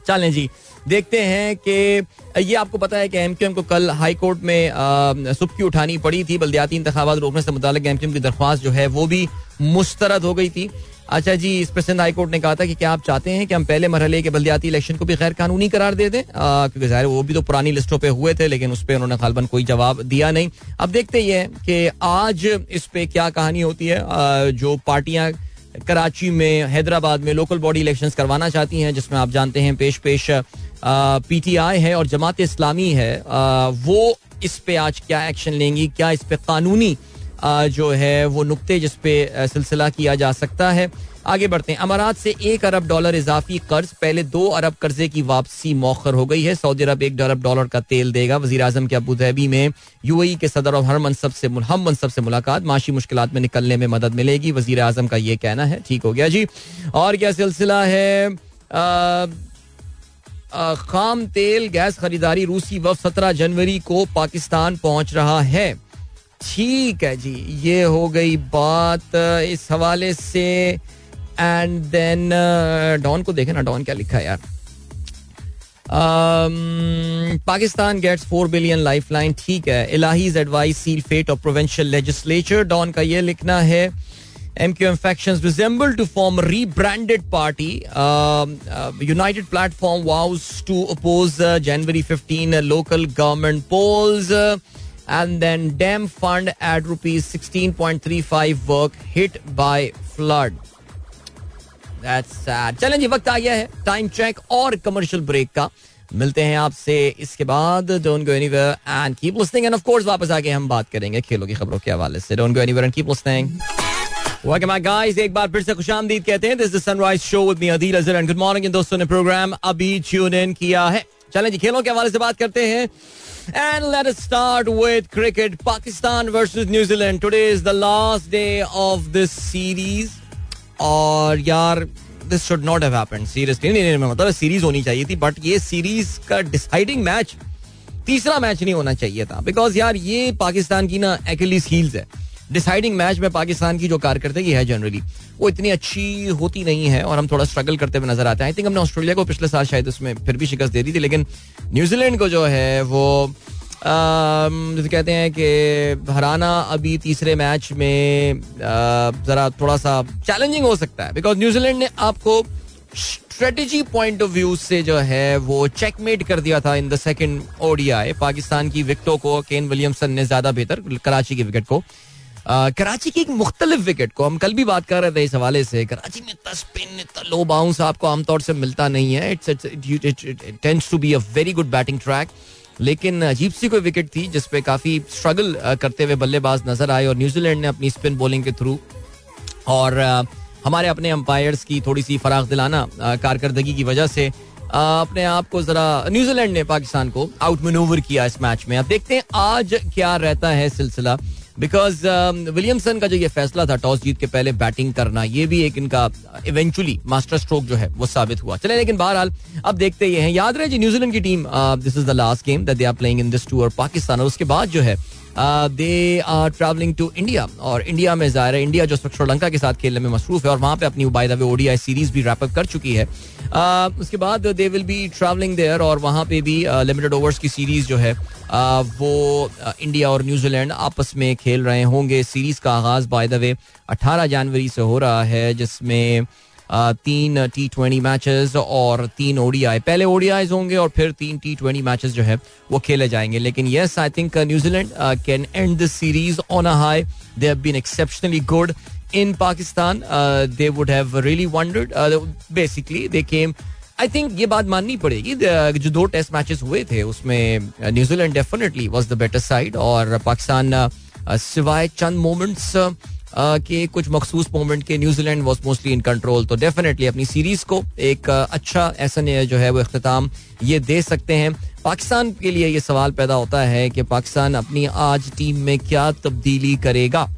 चलें जी। देखते हैं कि ये आपको पता है कि एम क्यू एम को कल हाई कोर्ट में सुबकी उठानी पड़ी थी, बल्दियाती इंतबात रोकने से मुतालिक एम क्यू एम की दरख्वास्त जो है वो भी मुस्तरद हो गई थी। अच्छा जी, इस पर सिंध हाई कोर्ट ने कहा था कि क्या आप चाहते हैं कि हम पहले मरहले के बल्दियाती इलेक्शन को भी गैर कानूनी करार दे दें? क्योंकि ज़ाहिर वो भी तो पुरानी लिस्टों पे हुए थे, लेकिन उस पर उन्होंने खालबन कोई जवाब दिया नहीं। अब देखते है कि आज इस पे क्या कहानी होती है। जो पार्टियाँ कराची में हैदराबाद में लोकल बॉडी इलेक्शंस करवाना चाहती हैं जिसमें आप जानते हैं पेश पेश पीटीआई है और जमात इस्लामी है। आ, वो इस पे आज क्या एक्शन लेंगी? क्या इस पे कानूनी आ, जो है वो नुक्ते जिस पे सिलसिला किया जा सकता है? आगे बढ़ते हैं। अमारात से एक अरब डॉलर इजाफी कर्ज, पहले दो अरब कर्जे की वापसी मौखर हो गई है। सऊदी अरब एक अरब डॉलर का तेल देगा। वजी अजम के अबूधाबी में यूएई के सदर और हर मनसब से हम मनसब से मुलाकात, माशी मुश्किल में निकलने में मदद मिलेगी। वज़ीर आज़म का ये कहना है। ठीक हो गया जी। और क्या सिलसिला है? खाम तेल गैस खरीदारी रूसी वफ सत्रह जनवरी को पाकिस्तान पहुँच रहा है। ठीक है जी, ये हो गई बात। इस हवाले से एंड देन डॉन को देखे ना डॉन क्या लिखा है यार Pakistan gets four billion lifeline ठीक है Elahi's advice seal fate of provincial legislature Dawn का ये लिखना है MQM factions resemble to form a rebranded party. Uh, uh, United Platform vows to oppose uh, January 15 uh, local government polls. Uh, and then Dem fund at rupees 16.35 work hit चलें जी वक्त आ गया है। टाइम चेक और commercial break का। मिलते हैं आपसे इसके बाद। Don't go anywhere and keep listening and of course वापस आके हम बात करेंगे खेलों की खबरों के हवाले से। Don't go anywhere and keep listening Welcome back, guys. एक बार फिर से खुश आमदीद कहते हैं। This is sunrise show with me Adeel Azhar and good morning इन दोस्तों ने प्रोग्राम अभी ट्यून इन किया है। चलें जी खेलों के हवाले से बात करते हैं। And let us start with cricket Pakistan versus New Zealand today is the last day of this series और यार this should not have happened seriously नहीं नहीं मतलब सीरीज़ होनी चाहिए थी बट ये सीरीज़ का डिसाइडिंग मैच तीसरा मैच नहीं होना चाहिए था। बिकॉज़ यार, ये पाकिस्तान की ना एक्लिस हील्स है। डिसाइडिंग मैच में पाकिस्तान की जो कारकर्दगी है जनरली वो इतनी अच्छी होती नहीं है और हम थोड़ा स्ट्रगल करते हुए नज़र आते हैं। आई थिंक हमने ऑस्ट्रेलिया को पिछले साल शायद उसमें फिर भी शिकस्त दे दी थी, लेकिन न्यूजीलैंड को जो है, वो जैसे कहते हैं कि हराना अभी तीसरे मैच में ज़रा थोड़ा सा चैलेंजिंग हो सकता है बिकॉज़ न्यूजीलैंड ने आपको स्ट्रेटेजी पॉइंट ऑफ़ व्यू से जो है वो चेकमेट कर दिया था in the second ODI Pakistan की विकेटों को केन विलियमसन ने ज़्यादा बेहतर, कराची की विकेट को। कराची की एक मुख्तलिफ़ विकेट को, हम कल भी बात कर रहे थे इस हवाले से, कराची में इतना स्पिन इतना लो बाउंस आपको आमतौर से मिलता नहीं है। It's tends to be a very good batting track लेकिन अजीब सी कोई विकेट थी जिसपे काफ़ी स्ट्रगल करते हुए बल्लेबाज नज़र आए और न्यूजीलैंड ने अपनी स्पिन बॉलिंग के थ्रू और हमारे अपने अंपायर्स की थोड़ी सी फराख दिलाना कारकर्दगी की वजह से अपने आप को जरा न्यूजीलैंड ने पाकिस्तान को आउट मनूवर किया इस मैच में। अब देखते हैं आज क्या रहता है सिलसिला। बिकॉज़ विलियमसन um, का जो ये फैसला था टॉस जीत के पहले बैटिंग करना ये भी एक इनका इवेंचुअली मास्टर स्ट्रोक जो है वो साबित हुआ। चले लेकिन बहरहाल अब देखते ये हैं। याद रहे जी न्यूजीलैंड की team this is the last game that they are playing in this tour Pakistan. और उसके बाद जो है they are travelling to India और इंडिया में ज़ाहिर है इंडिया जो उस वक्त श्रीलंका के साथ खेलने में मसरूफ है और वहाँ पे अपनी by the way ODI series भी रैपअप कर चुकी है। Uh, उसके बाद they will be travelling there और वहाँ पे भी लिमिटेड uh, ओवर्स की सीरीज़ जो है uh, वो इंडिया uh, और न्यूजीलैंड आपस में खेल रहे होंगे। सीरीज़ का आगाज़ बाय द वे अठारह जनवरी से हो रहा है जिसमें तीन टी ट्वेंटी मैचेस और तीन ओडीआई पहले ओडीआई होंगे और फिर तीन टी ट्वेंटी मैचेस जो है वो खेले जाएँगे लेकिन yes I think New Zealand can end this series on a high they have been exceptionally good in Pakistan. Uh, they would have really wondered. Uh, basically, they came. I think ये बात माननी पड़ेगी जो दो test matches हुए थे उसमें New Zealand definitely was the better side और पाकिस्तान सिवाय चंद मोमेंट्स के कुछ मखसूस मोमेंट के New Zealand was mostly in control तो डेफिनेटली अपनी सीरीज़ को एक अच्छा ऐसा जो है वो अख्ताम ये दे सकते हैं। पाकिस्तान के लिए ये सवाल पैदा होता है कि पाकिस्तान अपनी आज टीम में क्या तब्दीली करेगा?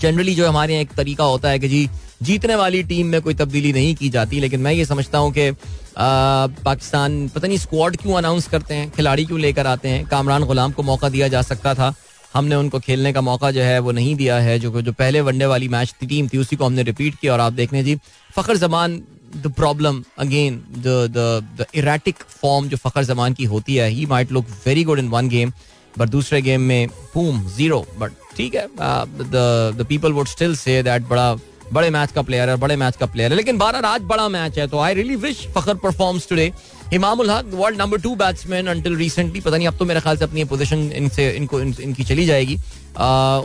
जनरली जो हमारे यहाँ एक तरीका होता है कि जी, जीतने वाली टीम में कोई तब्दीली नहीं की जाती, लेकिन मैं ये समझता हूँ कि पाकिस्तान पता नहीं स्क्वाड क्यों अनाउंस करते हैं, खिलाड़ी क्यों लेकर आते हैं? कामरान गुलाम को मौका दिया जा सकता था। हमने उनको खेलने का मौका जो है वो नहीं दिया है, जो जो पहले वनडे वाली मैच की टीम थी, उसी को हमने रिपीट किया और आप देखने जी। Fakhar Zaman the problem again the erratic form जो फखर जमान की होती है he might look very good in one game but दूसरे गेम में पूम ज़ीरो बट ठीक है the people would still say that बड़ा, बड़े मैच का प्लेयर है, बड़े मैच का प्लेयर है। लेकिन बारह आज बड़ा मैच है तो I really wish Fakhar performs today Imam-ul Haq world number two batsman until recently पता नहीं अब तो मेरे ख्याल से अपनी पोजीशन इनसे इनको इन, इनकी चली जाएगी।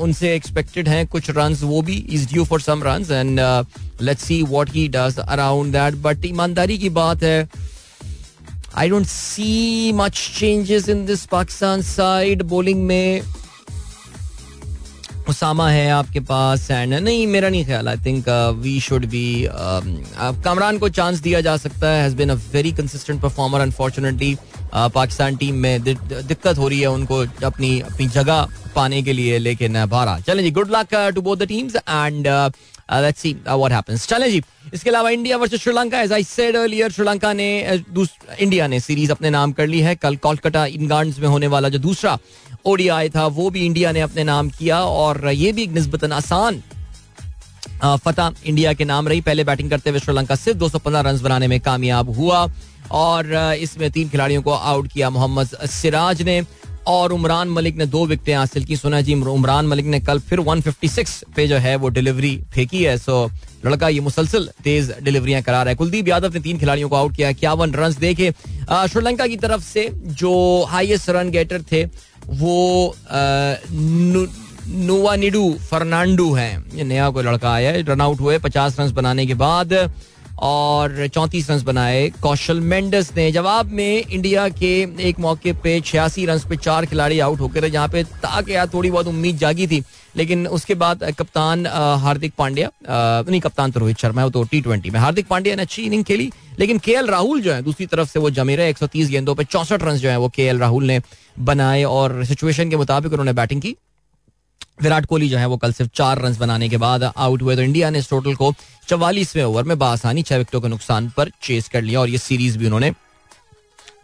उनसे एक्सपेक्टेड हैं कुछ रन्स वो भी is due for some run and let's see what he does around that but ईमानदारी की बात है I don't see much changes in this Pakistan side bowling में उसामा है आपके पास एंड नहीं, मेरा नहीं ख्याल I think we should be Kamran को चांस दिया जा सकता है has been a very consistent performer unfortunately Pakistan team में दिक्कत हो रही है उनको अपनी अपनी जगह पाने के लिए, लेकिन बारह चलें जी good luck to both the teams and let's see what happens चलें जी, इसके अलावा India versus Sri Lanka as I said earlier Sri Lanka ने इंडिया ने सीरीज़ अपने नाम कर ली है। कल कोलकाता इन में होने वाला जो दूसरा ओडीआई था, वो भी इंडिया ने अपने नाम किया और ये भी एक नस्बतन आसान फतह इंडिया के नाम रही। पहले बैटिंग करते हुए श्रीलंका सिर्फ़ 215 रन बनाने में कामयाब हुआ और इसमें तीन खिलाड़ियों को आउट किया मोहम्मद सिराज ने और उमरान मलिक ने दो विकटें हासिल की। सुना जी, उमरान मलिक ने कल फिर 156 पे जो है वो डिलीवरी फेंकी है। सो, लड़का ये मुसलसल तेज डिलीवरियाँ करा रहा है। कुलदीप यादव ने तीन खिलाड़ियों को आउट किया, इक्यावन रन देखे। श्रीलंका की तरफ़ से जो हाईएस्ट रन गेटर थे वो निडू फर्नांडू हैं। ये नया कोई लड़का आया है, रन आउट हुए, पचास रन बनाने के बाद। और चौंतीस रन बनाए कौशल मेंडस ने। जवाब में इंडिया के एक मौके पे छियासी रन पे चार खिलाड़ी आउट होकर जहाँ पे ताकि यार थोड़ी बहुत उम्मीद जागी थी। लेकिन उसके बाद कप्तान हार्दिक पांड्या नहीं, कप्तान तो रोहित शर्मा है तो टी ट्वेंटी में। हार्दिक पांड्या ने अच्छी इनिंग खेली, लेकिन के राहुल जो है, दूसरी तरफ़ से वो जमे रहे, एक सौ तीस गेंदों पर चौसठ रन जो है, वो के राहुल ने बनाए और सिचुएशन के मुताबिक उन्होंने बैटिंग की। विराट कोहली जो है वो कल सिर्फ़ चार रन बनाने के बाद आउट हुए तो इंडिया ने इस टोटल को चवालीसवें ओवर में बासानी छह विकेटों के नुकसान पर चेस कर लिया, और ये सीरीज़ भी उन्होंने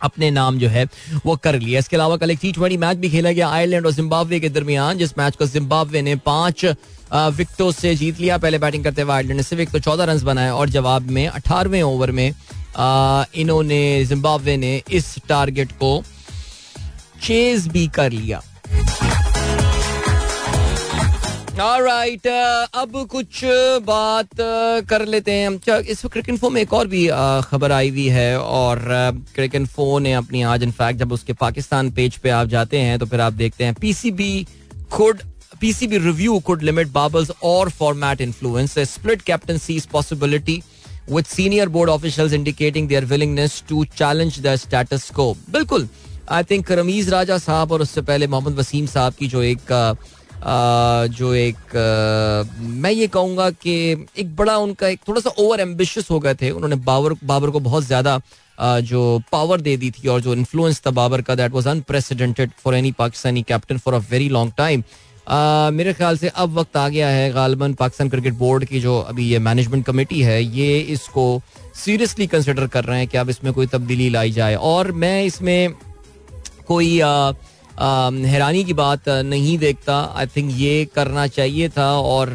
अपने नाम जो है वो कर लिया। इसके अलावा कल एक टी ट्वेंटी मैच भी खेला गया आयरलैंड और जिम्बाब्वे के दरमियान, जिस मैच को जिम्बाब्वे ने पाँच विकेटों से जीत लिया। पहले बैटिंग करते हुए आयरलैंड ने सिर्फ़ एक तो चौदह रन बनाए, और जवाब में अठारहवें ओवर में इन्होंने जिम्बाब्वे ने इस टारगेट को चेज भी कर लिया। राइट uh, अब कुछ बात uh, कर लेते हैं अच्छा इस क्रिकेट इन्फो में एक और भी uh, खबर आई हुई है और क्रिकेट इन्फो ने अपनी आज इनफैक्ट जब उसके पाकिस्तान पेज पे आप जाते हैं तो फिर आप देखते हैं PCB PCB review could limit Babal's or format influence. A split captaincy's possibility with senior board officials indicating their willingness to challenge the status quo. बिल्कुल आई थिंक रमीज राजा साहब और उससे पहले मोहम्मद वसीम साहब की जो एक जो एक मैं ये कहूँगा कि एक बड़ा उनका एक थोड़ा सा ओवर एम्बिशियस हो गए थे। उन्होंने बाबर बाबर को बहुत ज़्यादा जो पावर दे दी थी और जो इन्फ्लुएंस था बाबर का that was unprecedented for any Pakistani captain for a very long time मेरे ख्याल से अब वक्त आ गया है गालबन पाकिस्तान क्रिकेट बोर्ड की जो अभी ये मैनेजमेंट कमेटी है ये इसको सीरियसली कंसिडर कर रहे हैं कि अब इसमें कोई तब्दीली लाई जाए। और मैं इसमें कोई आ, हैरानी की बात नहीं देखता। आई थिंक ये करना चाहिए था और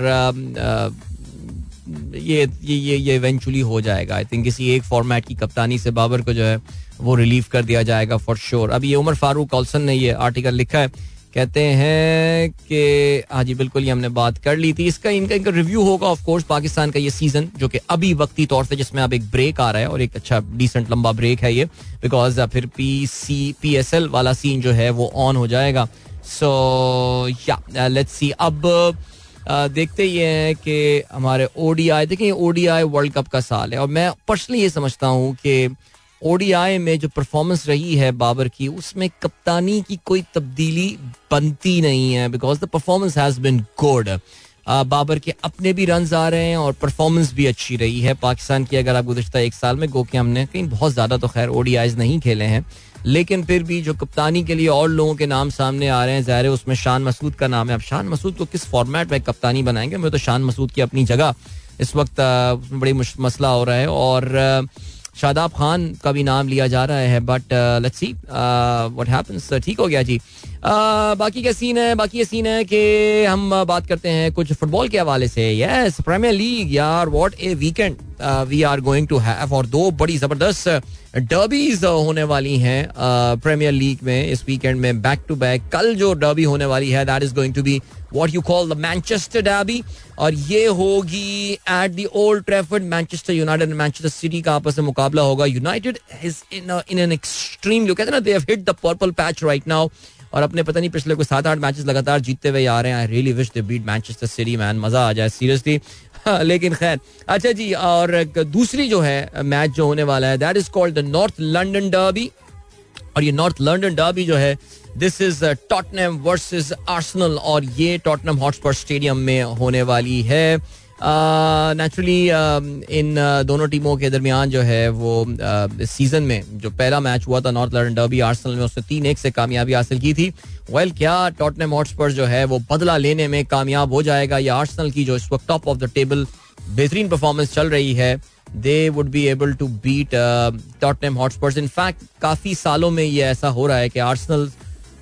ये ये ये इवेंचुअली हो जाएगा। आई थिंक किसी एक फॉर्मेट की कप्तानी से बाबर को जो है वो रिलीव कर दिया जाएगा फॉर श्योर अब ये उमर फारूक कॉल्सन ने ये आर्टिकल लिखा है। कहते हैं कि हाँ जी, बिल्कुल, ये हमने बात कर ली थी। इसका, इनका इनका रिव्यू होगा ऑफ़ कोर्स पाकिस्तान का ये सीज़न जो कि अभी वक्ती तौर से जिसमें अब एक ब्रेक आ रहा है और एक अच्छा डिसेंट लंबा ब्रेक है ये बिकॉज़ फिर P C P S L वाला सीन जो है वो ऑन हो जाएगा। सो या लेट्स सी अब देखते ये हैं कि हमारे ओडीआई देखिए ओडीआई वर्ल्ड कप का साल है और मैं पर्सनली ये समझता हूँ कि ओडीआई में जो परफॉर्मेंस रही है बाबर की, उसमें कप्तानी की कोई तब्दीली बनती नहीं है because the performance has been good Babar के अपने भी रन आ रहे हैं और परफॉर्मेंस भी अच्छी रही है। पाकिस्तान की अगर आप गुजशत एक साल में गो के हमने, कहीं बहुत ज़्यादा तो खैर ओडीआईज नहीं खेले हैं। लेकिन फिर भी जो कप्तानी के लिए और लोगों के नाम सामने आ रहे हैं, ज़ाहिर उसमें शान मसूद का नाम है। अब शान मसूद को किस फॉर्मेट में कप्तानी बनाएँगे? मैं तो शान मसूद की अपनी जगह इस वक्त बड़ी मसला हो रहा है। और शादाब खान का भी नाम लिया जा रहा है but let's see what happens ठीक हो गया जी। बाकी क्या सीन है? बाकी ये सीन है कि हम बात करते हैं कुछ फुटबॉल के हवाले से। यस प्रीमियर लीग यार what a weekend we are going to have और दो बड़ी ज़बरदस्त डर्बीज होने वाली हैं प्रीमियर लीग में इस वीकेंड में बैक टू बैक कल जो डर्बी होने वाली है that is going to be what you call the Manchester derby और ये होगी at the Old Trafford Manchester United Manchester City का आपस में मुकाबला होगा। United is in in an extreme जो कहते ना they have hit the purple patch right now और अपने पता नहीं पिछले कोई सात आठ मैचेस लगातार जीतते हुए आ रहे हैं। I really wish they beat Manchester City man मज़ा आ जाए सीरियसली लेकिन खैर अच्छा जी, और दूसरी जो है मैच जो होने वाला है that is called the North London derby और ये नॉर्थ लंडन डर्बी जो है this is Tottenham versus Arsenal और ये टॉटनम हॉटस्पॉट स्टेडियम में होने वाली है। नेचुरली इन दोनों टीमों के दरमियान जो है वो सीज़न में जो पहला मैच हुआ था नॉर्थ लंडन डर्बी आर्सेनल में उसने तीन एक से कामयाबी हासिल की थी। वेल क्या टॉटनम हॉटस्पर जो है वो बदला लेने में कामयाब हो जाएगा? या आर्सेनल की जो इस वक्त टॉप ऑफ़ द टेबल बेहतरीन परफॉर्मेंस चल रही है they would be able to beat Tottenham Hotspurs in fact काफ़ी सालों में ये ऐसा हो रहा है कि Arsenal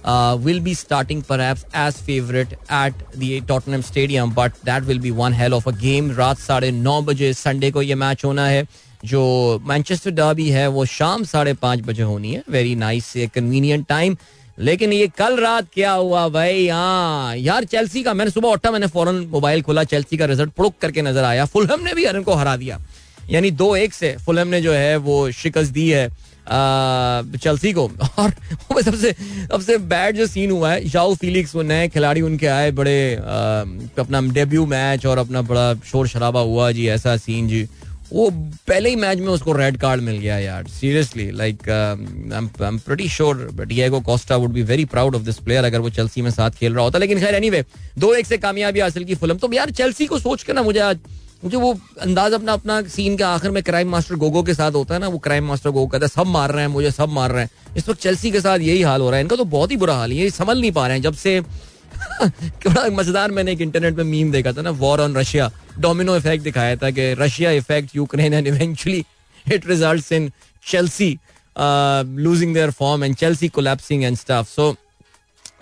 will be starting perhaps as favourite at the Tottenham Stadium, but that will be one hell of a game. रात साढ़े नौ बजे संडे को ये मैच होना है। जो मैनचेस्टर डर्बी है वो शाम साढ़े पाँच बजे होनी है। वेरी नाइस कन्वीनियंट टाइम लेकिन ये कल रात क्या हुआ भाई? हाँ यार चेल्सी का मैंने सुबह उठा मैंने फ़ौरन मोबाइल खोला चेल्सी का रिज़ल्ट पुड़ुक करके नज़र आया। फुलहम ने भी अरन को हरा दिया। यानी दो एक से फुलहम ने जो है वो शिकस्त दी है। चेल्सी को। और सबसे सबसे बैड जो सीन हुआ है शाओ फीलिक्स वो नए खिलाड़ी उनके आए, बड़े अपना डेब्यू मैच और अपना बड़ा शोर शराबा हुआ जी, ऐसा सीन जी। वो पहले ही मैच में उसको रेड कार्ड मिल गया यार seriously like I am pretty sure Diego Costa would be very proud of this player अगर वो चेल्सी में साथ खेल रहा होता। लेकिन खैर एनीवे दो एक से कामयाबी हासिल की फ़िल्म। तो यार चेल्सी को सोच के ना मुझे आज मुझे वो अंदाज अपना अपना सीन के आखिर में क्राइम मास्टर गोगो के साथ होता है ना, वो क्राइम मास्टर गोगो कहता है, सब मार रहे हैं, मुझे सब मार रहे हैं। इस वक्त चेल्सी के साथ यही हाल हो रहा है। इनका तो बहुत ही बुरा हाल है, ये संभल नहीं पा रहे हैं। जब से बड़ा मज़ेदार मैंने एक इंटरनेट में मीम देखा था ना war on Russia domino effect दिखाया था कि Russia effect Ukraine and eventually it results in Chelsea losing their form and Chelsea collapsing and stuff so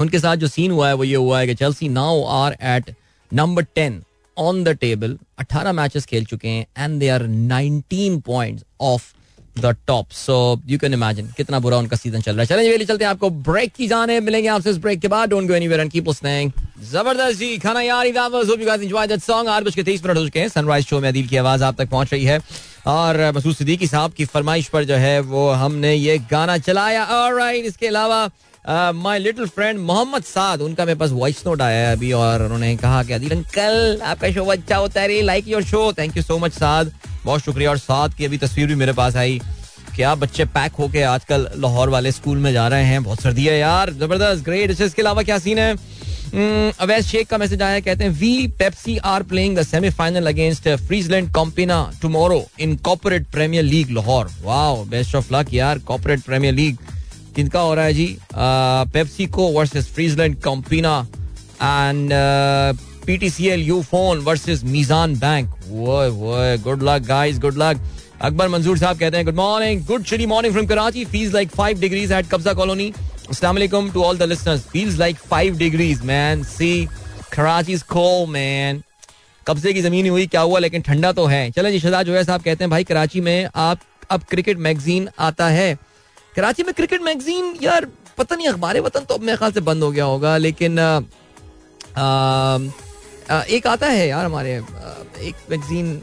उनके साथ जो सीन हुआ है, वो ये हुआ है कि Chelsea now are at number ten on the table 18 matches खेल चुके हैं and they are 19 points of the top so you can imagine कितना बुरा उनका सीज़न चल रहा है। चलें चलते हैं आपको ब्रेक की जाने मिलेंगे आपसे इस ब्रेक के बाद। Don't go anywhere and keep listening ज़बरदस्त जी, खाना यार सॉन्ग 8 बज के 23 मिनट हो चुके हैं। सनराइज शो में अदील की आवाज़ आप तक पहुँच रही है। और मसूद सिद्दीकी साहब की फरमाइश पर जो है, वो हमने ये गाना चलाया। ऑलराइट इसके अलावा my little friend Mohammad Saad उनका मेरे पास वॉइस नोट आया है अभी और उन्होंने कहा कि अदील अंकल आपका शो अच्छा होता है like your show thank you so much Saad बहुत शुक्रिया और साद की अभी तस्वीर भी मेरे पास आई। क्या बच्चे पैक होके आजकल लाहौर वाले स्कूल में जा रहे हैं? बहुत सर्दी है यार। ज़बरदस्त ग्रेट इसके अलावा क्या सीन है? हम्म, अवैस शेख का मैसेज आया कहते हैं we Pepsi are playing the semifinal against Friesland Campina tomorrow in Corporate Premier League Lahore. Wow best of luck यार कॉर्पोरेट प्रीमियर लीग किनका हो रहा है जी पेप्सी को versus Friesland Campina and PTCL Ufone versus Meezan Bank. Good luck guys good luck Akbar Manzoor साहब कहते हैं good morning good chilly morning from Karachi feels like five degrees at कब्जा कॉलोनी अस्सलाम to all the listeners feels like five degrees man see Karachi is cold man कब्जे की ज़मीन हुई, क्या हुआ, लेकिन ठंडा तो है। चले जी, शहजाद जो साहब कहते हैं, भाई, कराची में आप, अब क्रिकेट मैगजीन आता है। कराची में क्रिकेट मैगजीन यार पता नहीं अखबार वतन तो अब मेरे ख्याल से बंद हो गया होगा लेकिन आ, आ, एक आता है यार हमारे एक मैगजीन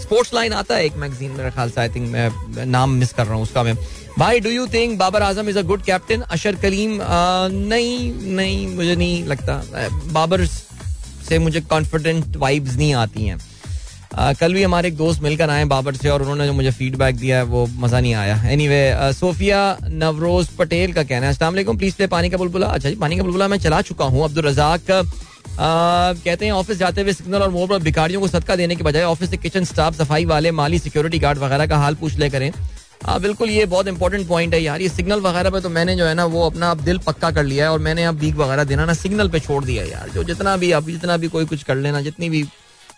स्पोर्ट्स लाइन आता है एक मैगजीन मेरे ख्याल से आई थिंक मैं नाम मिस कर रहा हूँ उसका मैं। भाई do you think Babar Azam is a good captain Ashar Karim नहीं नहीं मुझे नहीं लगता। बाबर से मुझे कॉन्फिडेंट वाइब्स नहीं आती हैं। कल भी हमारे एक दोस्त मिलकर आए बाबर से और उन्होंने जो मुझे फीडबैक दिया है, वो मज़ा नहीं आया। एनी वे सोफिया नवरोज पटेल का कहना है असला प्लीज़ प्ले पानी का बुलबुला। अच्छा जी, पानी का बुलबुला मैं चला चुका हूँ अब्दुल रजाक कहते हैं, ऑफ़िस जाते हुए सिग्नल और मोड़ पर भिखारियों को सदका देने के बजाय ऑफ़िस से किचन स्टाफ सफ़ाई वाले, माली सिक्योरिटी गार्ड वगैरह का हाल पूछ ले करें। हाँ बिल्कुल, ये बहुत इंपॉर्टेंट पॉइंट है यार, ये सिग्नल वगैरह पे तो मैंने जो है ना, वो अपना अब दिल पक्का कर लिया है और मैंने अब बीक वगैरह देना ना सिग्नल पे छोड़ दिया यार। जो जितना भी, अब जितना भी कोई कुछ कर लेना, जितनी भी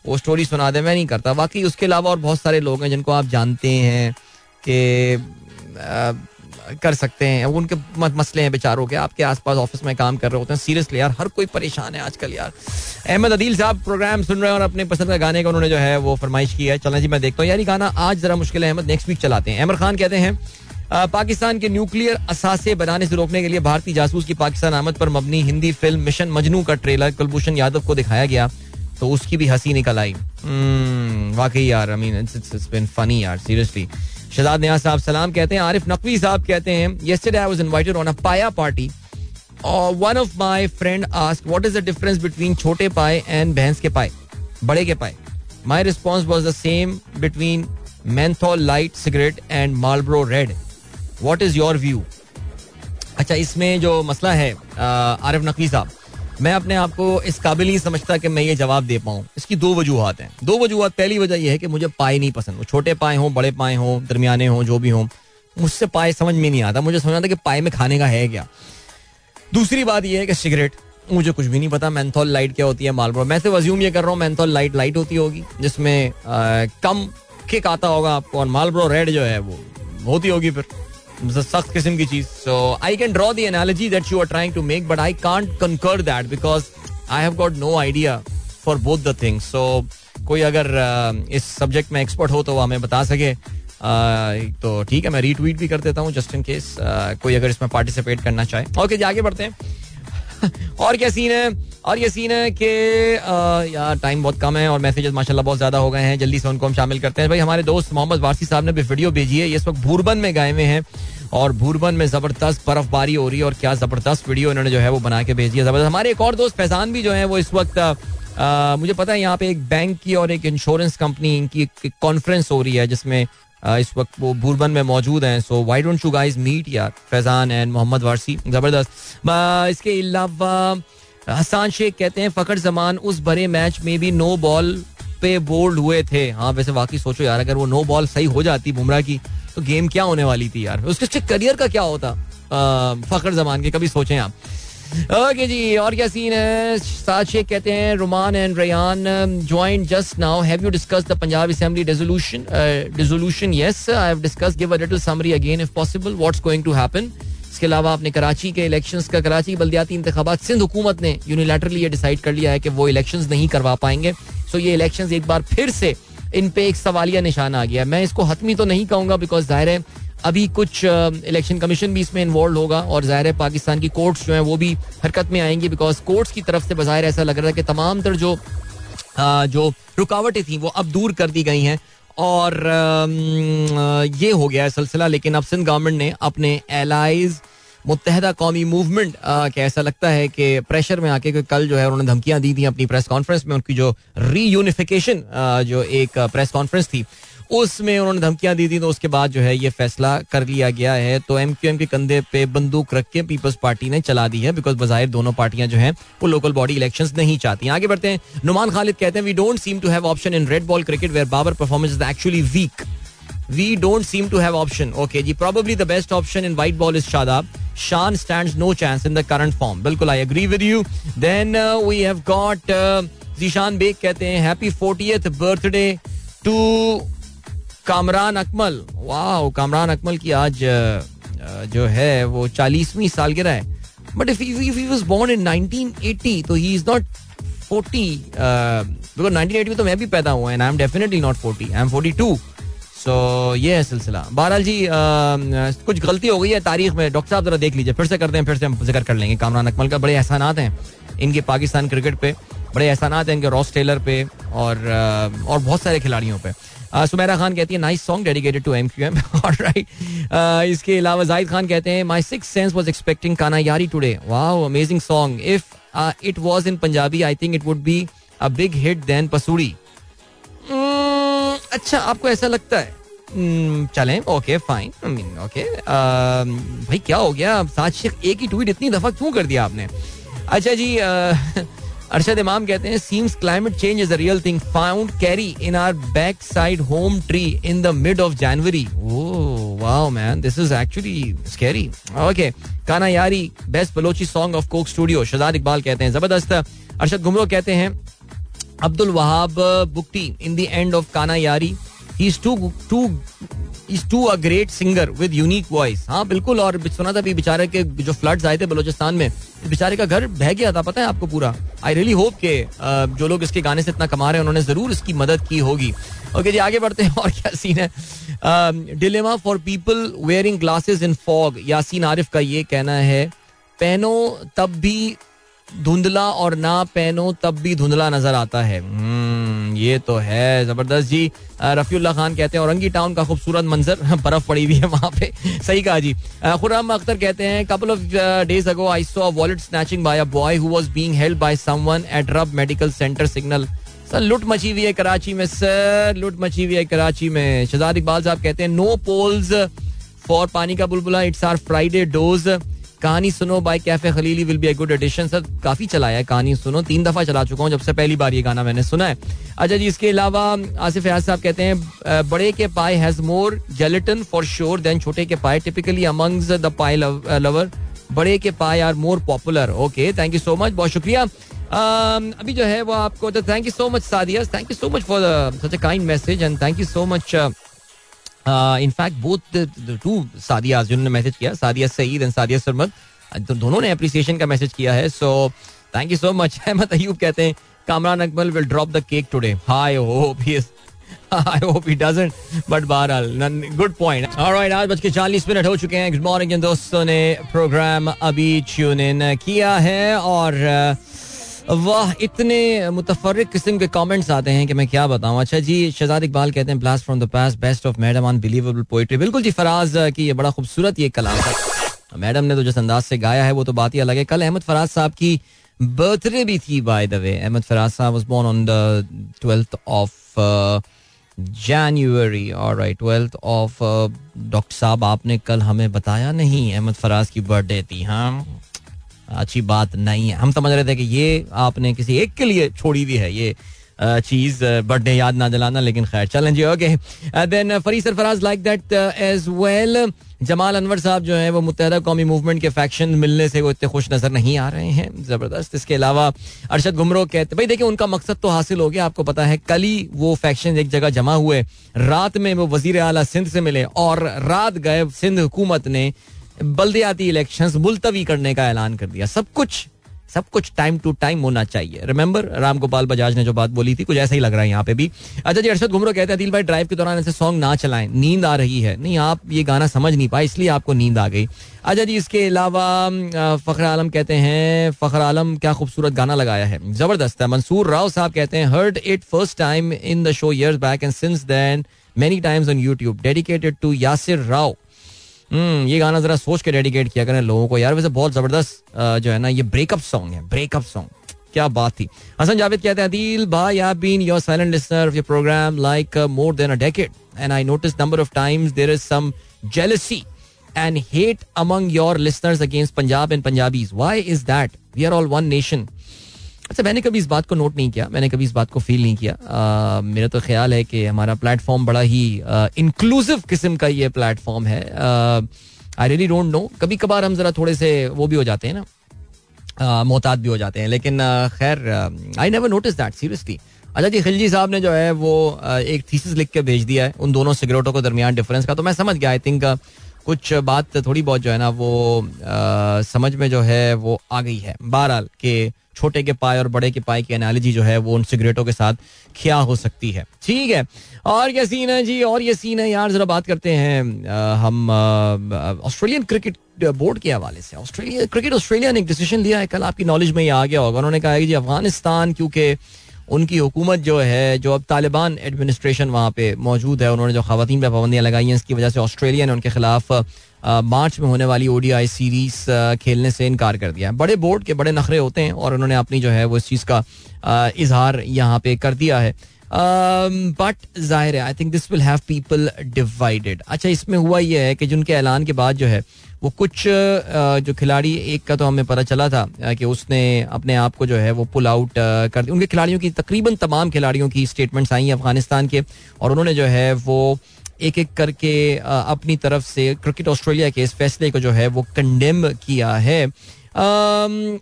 वो स्टोरी सुना दे, मैं नहीं करता। बाकी उसके अलावा और बहुत सारे लोग हैं जिनको आप जानते हैं कि कर सकते हैं। उनके मसले हैं बेचारों के। आपके आसपास ऑफ़िस में काम कर रहे होते हैं। सीरियसली यार, हर कोई परेशान है आजकल यार। अहमद अदील साहब प्रोग्राम सुन रहे हैं और अपने पसंद का गाने का उन्होंने जो है वो फरमाइश की है। चलना जी, मैं देखता हूँ। यार ये गाना आज जरा मुश्किल है। अहमद नेक्स्ट वीक चलाते हैं। अमर खान कहते हैं पाकिस्तान के न्यूक्लियर असासे बनाने से रोकने के लिए भारतीय जासूस की पाकिस्तान आमद पर मबनी हिंदी फ़िल्म मिशन मजनू का ट्रेलर कुलभूषण यादव को दिखाया गया। तो उसकी भी हँसी निकल आई। hmm, वाकई यार I mean it's been funny यार सीरियसली शहजाद न्याज साहब सलाम कहते हैं आरिफ नकवी साहब कहते हैं yesterday I was invited on a paya party और one of my friend ask what is the difference between छोटे पाए एंड भैंस के पाए? बड़े के पाए? My response was the same between menthol light cigarette and Marlboro red what is your view अच्छा इसमें जो मसला है आरिफ नकवी साहब मैं अपने आप को इस काबिल नहीं समझता कि मैं ये जवाब दे पाऊँ। इसकी दो वजूहत हैं। दो वजूहत, पहली वजह यह है कि मुझे पाए नहीं पसंद। वो छोटे पाए हों, बड़े पाए हों, दरमियाने हों, जो भी हों, मुझसे पाए समझ में नहीं आता। मुझे समझ आता कि पाए में खाने का है क्या। दूसरी बात यह है कि सिगरेट, मुझे कुछ भी नहीं पता। मैंथोल लाइट क्या होती है मालब्रो मैं तो वज्यूम ये कर रहा हूँ मैंथोल लाइट लाइट होती होगी, जिसमें कम किक आता होगा आपको। और मालब्रो रेड जो है, वो होती होगी फिर। सख्त किस्म की चीज़ so I can draw the analogy that you are trying to make but I can't concur that because I have got no idea for both the things so कोई अगर uh, इस सब्जेक्ट में एक्सपर्ट हो तो वह हमें बता सके। Uh, तो ठीक है मैं रीट्वीट भी कर देता हूँ जस्ट इन केस कोई अगर इसमें पार्टिसिपेट करना चाहे। ओके okay, आगे बढ़ते हैं। और क्या सीन है? और ये सीन है कि यार टाइम बहुत कम है और मैसेजेस माशाल्लाह बहुत ज़्यादा हो गए हैं। जल्दी से उनको हम शामिल करते हैं। भाई, हमारे दोस्त मोहम्मद वारसी साहब ने भी वीडियो भेजी है। इस वक्त भूरबन में गए हुए हैं और भूरबन में ज़बरदस्त बर्फबारी हो रही है और क्या ज़बरदस्त वीडियो इन्होंने जो है वो बना के भेजी है। ज़बरदस्त। हमारे एक और दोस्त फैजान भी जो है वो इस वक्त मुझे पता है यहाँ पे एक बैंक की और एक इंश्योरेंस कंपनी इनकी कॉन्फ्रेंस हो रही है जिसमें इस वक्त वो बुरबन में मौजूद हैं। So why don't you guys meet यार फैजान एंड मोहम्मद वारसी, ज़बरदस्त। इसके अलावा, हसान शेख कहते हैं, फखर जमान उस बड़े मैच में भी नो बॉल पे बोल्ड हुए थे। हाँ वैसे वाकई सोचो यार, अगर वो नो बॉल सही हो जाती बुमराह की तो गेम क्या होने वाली थी यार? उसके करियर का क्या होता? फखर जमान के, कभी सोचें आप। ओके जी, और क्या सीन है? साथ शेख कहते हैं Ruman and Ryan join just now have you discuss the Punjab assembly resolution resolution yes I have discuss give a little summary again if possible what's going to happen इसके अलावा आपने कराची के इलेक्शंस का, कराची बल्दियाती इंतबात सिंध हुकूमत ने यूनिलेटरली ये decide कर लिया है कि वो इलेक्शंस नहीं करवा पाएँगे। सो ये इलेक्शंस एक बार फिर से इन पे एक सवालिया निशान आ गया मैं इसको हतमी तो नहीं कहूँगा बिकॉज़ ज़ाहिर है अभी कुछ इलेक्शन कमीशन भी इसमें इन्वॉल्व होगा और ज़ाहिर है पाकिस्तान की कोर्ट्स जो हैं वो भी हरकत में आएँगी बिकॉज़ कोर्ट्स की तरफ़ से बाहिर ऐसा लग रहा है कि तमाम तर जो जो रुकावटें थी वो अब दूर कर दी गई हैं और ये हो गया है सिलसिला लेकिन अब सिंध गवर्नमेंट ने अपने एलाइज मुतहदा कौमी मूवमेंट के ऐसा लगता है कि प्रेशर में आके कल जो है उन्होंने धमकियाँ दी थी अपनी प्रेस कॉन्फ्रेंस में, उनकी जो री जो एक प्रेस कॉन्फ्रेंस थी। उसमें उन्होंने धमकियाँ दी थी तो उसके बाद जो है ये फैसला कर लिया गया है। तो एम क्यू एम के कंधे पे बंदूक रख के पीपल्स पार्टी ने चला दी है बिकॉज़ बाहिर दोनों पार्टियाँ जो है, वो लोकल बॉडी इलेक्शन नहीं चाहती आगे बढ़ते हैं। नुमान खालिद कहते हैं we don't seem to have option in red ball cricket where Babar performance is actually weak we don't seem to have option okay ji probably the best option in white ball is Shadab Shan stands no chance in the current form बिल्कुल I agree with you then we have got Zeeshan Baig कहते हैं happy fortieth birthday to Kamran Akmal. वाह कामरान अकमल की आज जो है वो चालीसवीं सालगिरह है। But if if he was born in 1980 तो ही इज़ नॉट 40 बिकॉज़ 1980 में तो मैं भी पैदा हुआ and I am definitely not 40 I am 42 so ये है सिलसिला। बहरहाल जी आ, कुछ गलती हो गई है तारीख में डॉक्टर साहब जरा देख लीजिए फिर से करते हैं फिर से हम ज़िक्र कर लेंगे। कामरान अकमल का बड़े एहसानात हैं इनके पाकिस्तान क्रिकेट पे बड़े एहसानात हैं इनके रॉस टेलर पे और और बहुत सारे खिलाड़ियों पे। सुमेरा खान कहती है nice song dedicated to M Q M इसके अलावा जाहिद खान कहते हैं my six sense was expecting Kana Yaari today वाह amazing song if it was in Punjabi I think it would be a big hit then Pasoori अच्छा आपको ऐसा लगता है? Hmm, चलें ओके फाइन ओके भाई क्या हो गया? साथ एक ही ट्वीट इतनी दफ़ा क्यों कर दिया आपने? अच्छा जी uh, अरशद इमाम कहते हैं seems climate change is a real thing found carry in our back side home tree in the mid of January wow man this is actually scary okay Kana Yaari best Balochi song of Coke Studio Shahzad Iqbal कहते हैं, ज़बरदस्त. अरशद गुमरो कहते हैं, Abdul Wahab Bugti in the end of Kana Yaari. Is too too is too a great singer with unique voice हाँ बिल्कुल, और सुना था बेचारे के जो फ्लड्स आए थे बलोचिस्तान में बेचारे का घर बह गया था, पता है आपको पूरा? आई रियली होप के जो लोग इसके गाने से इतना कमा रहे हैं, उन्होंने ज़रूर इसकी मदद की होगी। ओके जी, आगे बढ़ते हैं, और क्या सीन है? Dilemma for people wearing glasses in fog Yasin Arif का ये कहना है, पहनो तब भी धुंधला और ना पहनो तब भी धुंधला नज़र आता है। hmm, ये तो है ज़बरदस्त जी। रफीउल्ला खान कहते हैं औरंगी टाउन का खूबसूरत मंजर बर्फ़ पड़ी हुई है वहाँ पे। सही कहा जी। खुर्रम अख्तर कहते हैं couple of days ago I saw wallet snatching by a boy who was being held by someone at Rab medical centre signal sir लुट मची हुई है कराची में सर लुट मची हुई है कराची में। शहजाद इकबाल साहब कहते हैं नो पोल्स फॉर पानी का बुलबुला it's are Friday dose Kahani Suno by Kaifi Khalil will be a good addition sir काफ़ी चलाया है कहानी सुनो, तीन दफ़ा चला चुका हूँ, जब से पहली बार ये गाना मैंने सुना है। अच्छा जी, इसके अलावा आसिफ फयाज साहब कहते हैं बड़े के पाए has more gelatin for sure then छोटे के पाए typically amongst the paye lover बड़े के पाए are more popular okay thank you so much बहुत शुक्रिया। अभी जो है वो आपको thank you so much Sadia. Thank you so much for such a kind message and thank you so much in fact both to Sadia जिन्होंने message किया Sadia Saeed and Sadia Sarmad दोनों ने अप्रिसिएशन का मैसेज किया है so thank you so much Ahmed Ayub कहते हैं Kamran Akmal will drop the cake today hi hope he I hope he doesn't but बहरहाल गुड पॉइंट ऑलराइट आज बज के 40 मिनट हो चुके हैं। गुड मॉर्निंग दोस्तों ने प्रोग्राम अभी ट्यून इन किया है और uh, वाह, इतने मुतफरक किस्म के कमेंट्स आते हैं कि मैं क्या बताऊँ। अच्छा जी, शहजाद इकबाल कहते हैं blast from the past best of madam unbelievable poetry बिल्कुल जी, फराज की ये बड़ा खूबसूरत ये कलाम था मैडम ने तो जिस अंदाज से गाया है, वो तो बात ही अलग है। कल अहमद फराज साहब की बर्थडे भी थी by the way Ahmed Faraz sahab was born on the twelfth of January और राइट ट्वेल्थ ऑफ़ डॉक्टर साहब, आपने कल हमें बताया नहीं, अहमद फराज की बर्थडे थी हाँ? अच्छी बात नहीं है। हम समझ रहे थे कि ये आपने किसी एक के लिए छोड़ी दी है, ये चीज़ बर्थडे याद ना दिलाना, लेकिन खैर, चलें जी ओके देन फरी Sarfaraz like that as well Jamal Anwar sahab जो है, वो मुतहदा कौमी मूवमेंट के फैक्शन मिलने से वो इतने खुश नज़र नहीं आ रहे हैं, ज़बरदस्त। इसके अलावा अरशद गुमरो कहते, भाई देखिए, उनका मकसद तो हासिल हो गया, आपको पता है, कल ही वो फैक्शन एक जगह जमा हुए। रात में वो वज़ीर अला सिंध से मिले, और रात गए, सिंध हुकूमत ने बल्दियाती इलेक्शंस मुलतवी करने का ऐलान कर दिया। सब कुछ सब कुछ टाइम टू टाइम होना चाहिए। रिमेंबर राम गोपाल बजाज ने जो बात बोली थी, कुछ ऐसा ही लग रहा है यहाँ पे भी। अच्छा जी अरशद घुमरो कहते हैं दिल भाई ड्राइव के दौरान ऐसे सॉन्ग ना चलाएँ। नींद आ रही है। नहीं, आप ये गाना समझ नहीं पाए, इसलिए आपको नींद आ गई। अच्छा जी, इसके अलावा फखर आलम कहते हैं, फखर आलम, क्या खूबसूरत गाना लगाया है। ज़बरदस्त है। मंसूर राव साहब कहते हैं heard it first time in the show years back and since then many times on YouTube dedicated to Yasir Rao hmm ये गाना जरा सोच के डेडिकेट किया करें लोगों को। यार, वैसे बहुत ज़बरदस्त जो है ना, ये ब्रेकअप सॉन्ग है ब्रेकअप सॉन्ग क्या बात थी। हसन जावेद कहते हैं दिल भाई I been your silent listener of your programme like more than a decade and I notice number of times there is some jealousy and hate among your listeners against Punjab and Punjabis why is that we are all one nation अच्छा मैंने कभी इस बात को note नहीं किया मैंने कभी इस बात को फील नहीं किया। आ, मेरा तो ख्याल है कि हमारा प्लेटफॉर्म बड़ा ही इंक्लूसिव किस्म का ये प्लेटफॉर्म है। आई रियली डोंट नो कभी कभार हम जरा थोड़े से वो भी हो जाते हैं ना मोहतात भी हो जाते हैं। लेकिन खैर I never notice that seriously अच्छा जी खिलजी साहब ने जो है वो एक थीसिस लिख के भेज दिया है उन दोनों सिगरेटों के दरमियान डिफरेंस का। तो मैं समझ गया आई थिंक कुछ बात थोड़ी बहुत जो है ना वो आ, समझ में जो है वो आ गई है। बहरहाल के छोटे के पाए और बड़े के पाए की एनालॉजी जो है वो उन सिगरेटों के साथ क्या हो सकती है। ठीक है और क्या सीन है जी और ये सीन है यार जरा बात करते हैं आ, हम ऑस्ट्रेलियन क्रिकेट बोर्ड के हवाले से। ऑस्ट्रेलिया क्रिकेट ऑस्ट्रेलिया ने एक डिसीज़न लिया है कल आपकी नॉलेज में ये आ गया होगा। उन्होंने कहा कि जी अफ़गानिस्तान क्योंकि उनकी हुकूमत जो है जो अब तालिबान एडमिनिस्ट्रेशन वहाँ पे मौजूद है उन्होंने जो खातन पर पाबंदियाँ लगाई हैं इसकी वजह से ऑस्ट्रेलिया ने उनके खिलाफ मार्च में होने वाली ओडीआई सीरीज़ खेलने से इनकार कर दिया बड़े बोर्ड के बड़े नखरे होते हैं और उन्होंने अपनी जो है वो इस चीज़ का इजहार यहाँ पे कर दिया है। बट ज़ाहिर है I think this will have people divided अच्छा इसमें हुआ यह है कि जिनके ऐलान के बाद जो है वो कुछ जो खिलाड़ी, एक का तो हमें पता चला था कि उसने अपने आप को जो है वो पुल आउट कर दिया। उनके खिलाड़ियों की, तकरीबन तमाम खिलाड़ियों की स्टेटमेंट्स आई हैं अफ़गानिस्तान के, और उन्होंने जो है वो एक एक करके अपनी तरफ़ से क्रिकेट ऑस्ट्रेलिया के इस फैसले को जो है वो कंडेम किया है।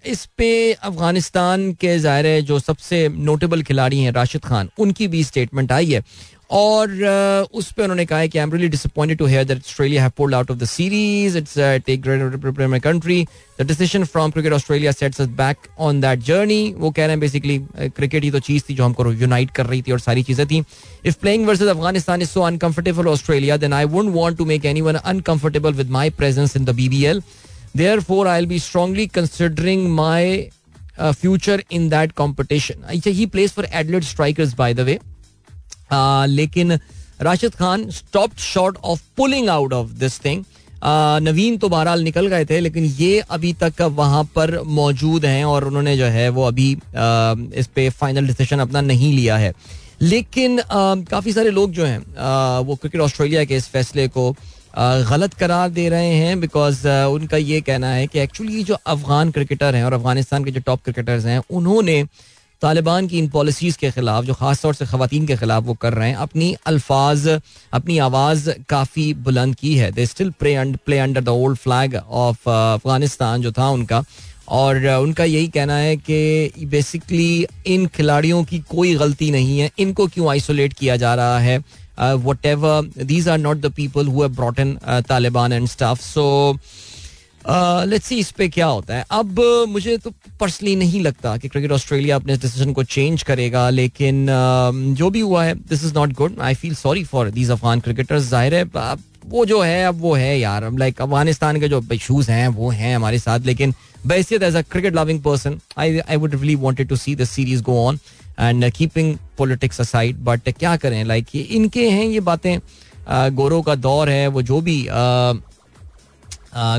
इस पे अफ़गानिस्तान के ज़ाहिर जो सबसे नोटेबल खिलाड़ी हैं राशिद खान, उनकी भी स्टेटमेंट आई है। और उस पर उन्होंने कहा है कि I am really disappointed to hear that Australia have pulled out of the series it's take my country the decision from Cricket Australia sets us back on that journey वो कह रहे हैं बेसिकली क्रिकेट ही तो चीज़ थी जो हमको unite कर रही थी और सारी चीज़ें थी। If playing versus Afghanistan is so uncomfortable Australia then I wouldn't want to make anyone uncomfortable with my presence in the BBL therefore i'll be strongly considering my uh, future in that competition. He plays for adelaide strikers by the way. लेकिन Rashid Khan stop short of pulling out of this thing Naveen तो बहरहाल निकल गए थे, लेकिन ये अभी तक वहाँ पर मौजूद हैं और उन्होंने जो है वो अभी इस पे फाइनल डिसीज़न अपना नहीं लिया है। लेकिन काफ़ी सारे लोग जो हैं वो क्रिकेट ऑस्ट्रेलिया के इस फैसले को गलत करार दे रहे हैं बिकॉज़ उनका ये कहना है कि एक्चुअली जो अफगान क्रिकेटर हैं और अफ़गानिस्तान के जो टॉप क्रिकेटर्स हैं, उन्होंने तालिबान की इन पॉलिसीज़ के खिलाफ, जो खास तौर से खातन के खिलाफ वो कर रहे हैं, अपनी अल्फाज, अपनी आवाज़ काफ़ी बुलंद की है। They still play under the old flag of Afghanistan जो था उनका। और उनका यही कहना है कि बेसिकली इन खिलाड़ियों की कोई गलती नहीं है। इनको क्यों आइसोलेट किया जा रहा है? Whatever these are not the people who have brought Taliban and staff so let's see इस पे क्या होता है। अब मुझे तो पर्सनली नहीं लगता कि क्रिकेट ऑस्ट्रेलिया अपने डिसीज़न को चेंज करेगा लेकिन जो भी हुआ है this is not good I feel sorry for these Afghan cricketers ज़ाहिर है वो जो है अब वो है यार। लाइक अफ़गानिस्तान के जो इशूज हैं वो हैं हमारे साथ लेकिन बैसियत as a cricket loving person I I would really wanted to see this series go on and keeping politics aside but क्या करें? लाइक like, इनके हैं ये बातें। गोरों का दौर है वो जो भी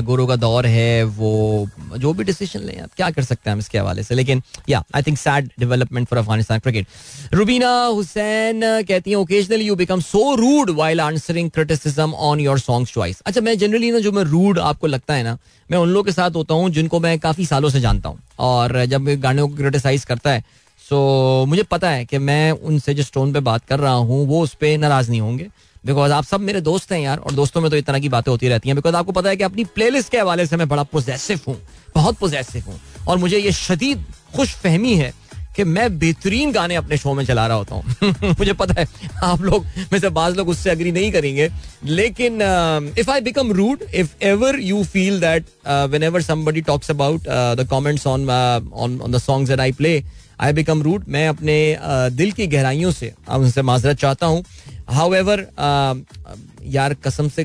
गुरु का दौर है, वो जो भी डिसीज़न लें, आप क्या कर सकते हैं हम इसके हवाले से? लेकिन या I think sad development for Afghanistan cricket Rubina Hussain कहती हैं occasionally you become so rude while answering criticism on your song choice अच्छा मैं जनरली ना, जो मैं रूड आपको लगता है ना, मैं उन लोगों के साथ होता हूँ, जिनको मैं काफ़ी सालों से जानता हूँ। और जब गाने को क्रिटिसाइज करता है सो मुझे पता है कि मैं उनसे जिस टोन पे बात कर रहा हूँ, वो उस पर नाराज़ नहीं होंगे। बिकॉज़ आप सब मेरे दोस्त हैं यार और दोस्तों में तो इस तरह की बातें होती रहती हैं। बिकॉज़ आपको पता है कि अपनी प्लेलिस्ट के हवाले से मैं बड़ा पोजेसिव हूँ बहुत पोजेसिव हूँ। और मुझे ये शदीद खुश फहमी है कि मैं बेहतरीन गाने अपने शो में चला रहा होता हूँ। मुझे पता है आप लोग में से बाज लोग उससे अग्री नहीं करेंगे। लेकिन if I become rude if ever you feel that whenever somebody talks about the comments on on the songs that I play I become rude मैं अपने uh, दिल की गहराइयों से उनसे माजरत चाहता हूँ। हाउ एवर यार, कसम से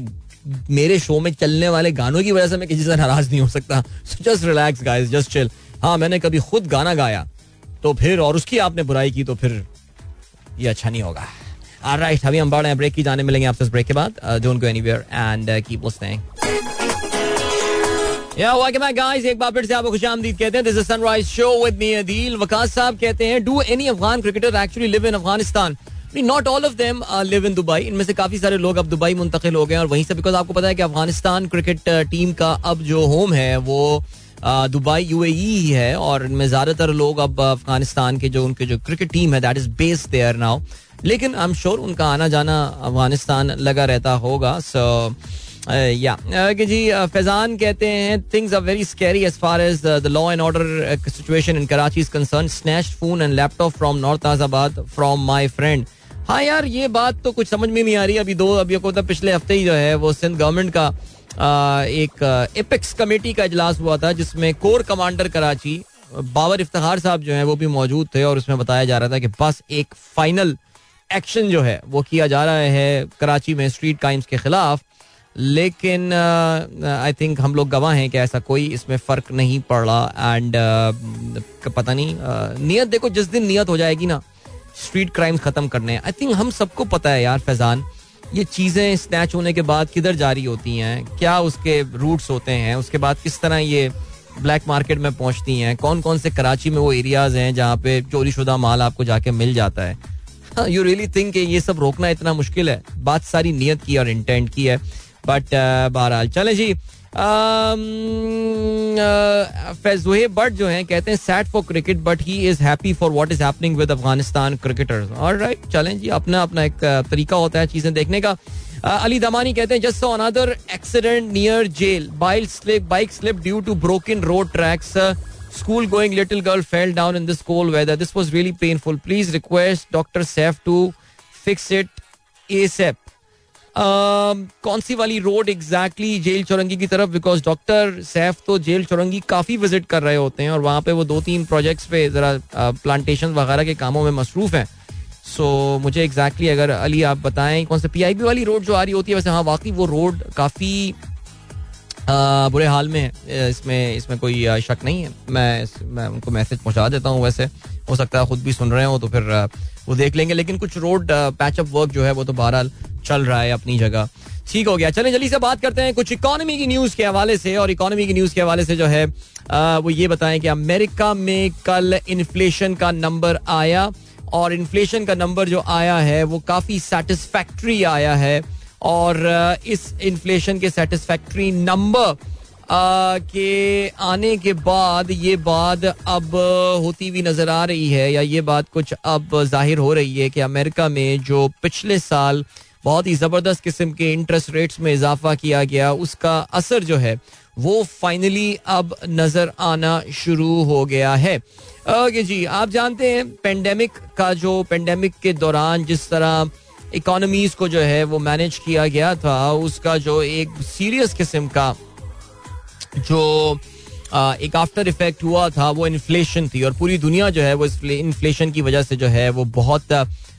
मेरे शो में चलने वाले गानों की वजह से मैं किसी से नाराज़ नहीं हो सकता। Just relax guys just chill हाँ मैंने कभी खुद गाना गाया तो फिर और उसकी आपने बुराई की तो फिर ये अच्छा नहीं होगा। राइट अभी हम बढ़ रहे हैं ब्रेक की जाने मिलेंगे आपसे ब्रेक के बाद। Don't go anywhere and keep listening या वेलकम गाइस एक बार फिर से आपको खुशामदीद कहते हैं। This is Sunrise show with me Adeel Waqas sahab कहते हैं do any Afghan cricketer actually live in Afghanistan not all of them live in Dubai इनमें से काफ़ी सारे लोग अब दुबई मुंतकिल हो गए और वहीं से बिकॉज़ आपको पता है कि अफ़गानिस्तान क्रिकेट टीम का अब जो होम है, वो दुबई यूएई ही है और इनमें ज़्यादातर लोग अब अफ़गानिस्तान के जो, उनके जो क्रिकेट टीम है that is based there now लेकिन आई एम श्योर उनका आना जाना अफ़गानिस्तान लगा रहता होगा सो या कि जी फैजान कहते हैं things are very scary as far as the law and order situation in Karachi is concern snatch phone and laptop from north आजाबाद from my friend हाँ यार ये बात तो कुछ समझ में नहीं आ रही। अभी दो अभी को मतलब पिछले हफ़्ते ही जो है वो सिंध गवर्नमेंट का आ, एक एपिक्स कमेटी का इजलास हुआ था जिसमें कोर कमांडर कराची बाबर इफ्तार साहब जो है वो भी मौजूद थे और उसमें बताया जा रहा था कि बस एक फाइनल एक्शन जो है वो किया जा रहा है कराची में स्ट्रीट क्राइम्स के खिलाफ। लेकिन आई थिंक हम लोग गवाह हैं कि ऐसा कोई इसमें फ़र्क नहीं पड़। रहा एंड पता नहीं नियत देखो जिस दिन नियत हो जाएगी ना स्ट्रीट क्राइम्स खत्म करने आई थिंक हम सबको पता है यार फैजान ये चीज़ें स्नैच होने के बाद किधर जारी होती हैं? क्या उसके रूट्स होते हैं? उसके बाद किस तरह ये ब्लैक मार्केट में पहुँचती हैं? कौन कौन से कराची में वो एरियाज़ हैं जहाँ पे चोरी शुदा माल आपको जाके मिल जाता है? यू रियली थिंक ये सब रोकना इतना मुश्किल है? बात सारी नियत की और इंटेंट की है। बट uh, बहरहाल चले जी। फैजुहे बट जो हैं कहते हैं sad for cricket but he is happy for what is happening with Afghanistan cricketers alright चलें जी अपना अपना एक uh, तरीका होता है चीज़ें देखने का। अली दमानी कहते हैं just saw another accident near jail bike slip bike slip due to broken road tracks school going little girl fell down in this cold weather this was really painful please request doctor Saif to fix it ASAP कौन सी वाली road exactly jail चौरंगी की तरफ़? Because doctor Saif तो jail चौरंगी काफ़ी visit कर रहे होते हैं और वहाँ पे वो दो तीन प्रोजेक्ट्स पे ज़रा प्लांटेशन वगैरह के कामों में मसरूफ हैं। सो मुझे एग्जैक्टली अगर अली आप बताएँ, कौन सा पीआईबी वाली रोड जो आ रही होती है, वैसे हाँ वाकई वो रोड काफ़ी बुरे हाल में है। इसमें इसमें कोई शक नहीं है। मैं मैं उनको मैसेज पहुँचा देता हूँ वैसे। हो सकता है खुद भी सुन रहे हो तो फिर वो देख लेंगे। लेकिन कुछ रोड पैचअप वर्क जो है वो तो बहरहाल चल रहा है अपनी जगह। ठीक हो गया। चलें जल्दी से बात करते हैं कुछ इकोनॉमी की न्यूज़ के हवाले से और इकोनॉमी की न्यूज़ के हवाले से जो है आ, वो ये बताएँ कि अमेरिका में कल इन्फ्लेशन का नंबर आया और इन्फ्लेशन का नंबर जो आया है वो काफ़ी सेटिस्फैक्ट्री आया है और इस इन्फ्लेशन के सेटिस्फैक्ट्री नंबर के आने के बाद ये बात अब होती हुई नज़र आ रही है या ये बात कुछ अब ज़ाहिर हो रही है कि अमेरिका में जो पिछले साल बहुत ही ज़बरदस्त किस्म के इंटरेस्ट रेट्स में इजाफा किया गया। उसका असर जो है, वो फाइनली अब नज़र आना शुरू हो गया है। ओके जी, आप जानते हैं पेंडेमिक का जो पेंडेमिक के दौरान जिस तरह इकोनॉमीज को जो है, वो मैनेज किया गया था, उसका जो एक सीरियस किस्म का जो एक आफ्टर इफ़ेक्ट हुआ था, वो इन्फ्लेशन थी। और पूरी दुनिया जो है, वो इन्फ्लेशन की वजह से जो है, वो बहुत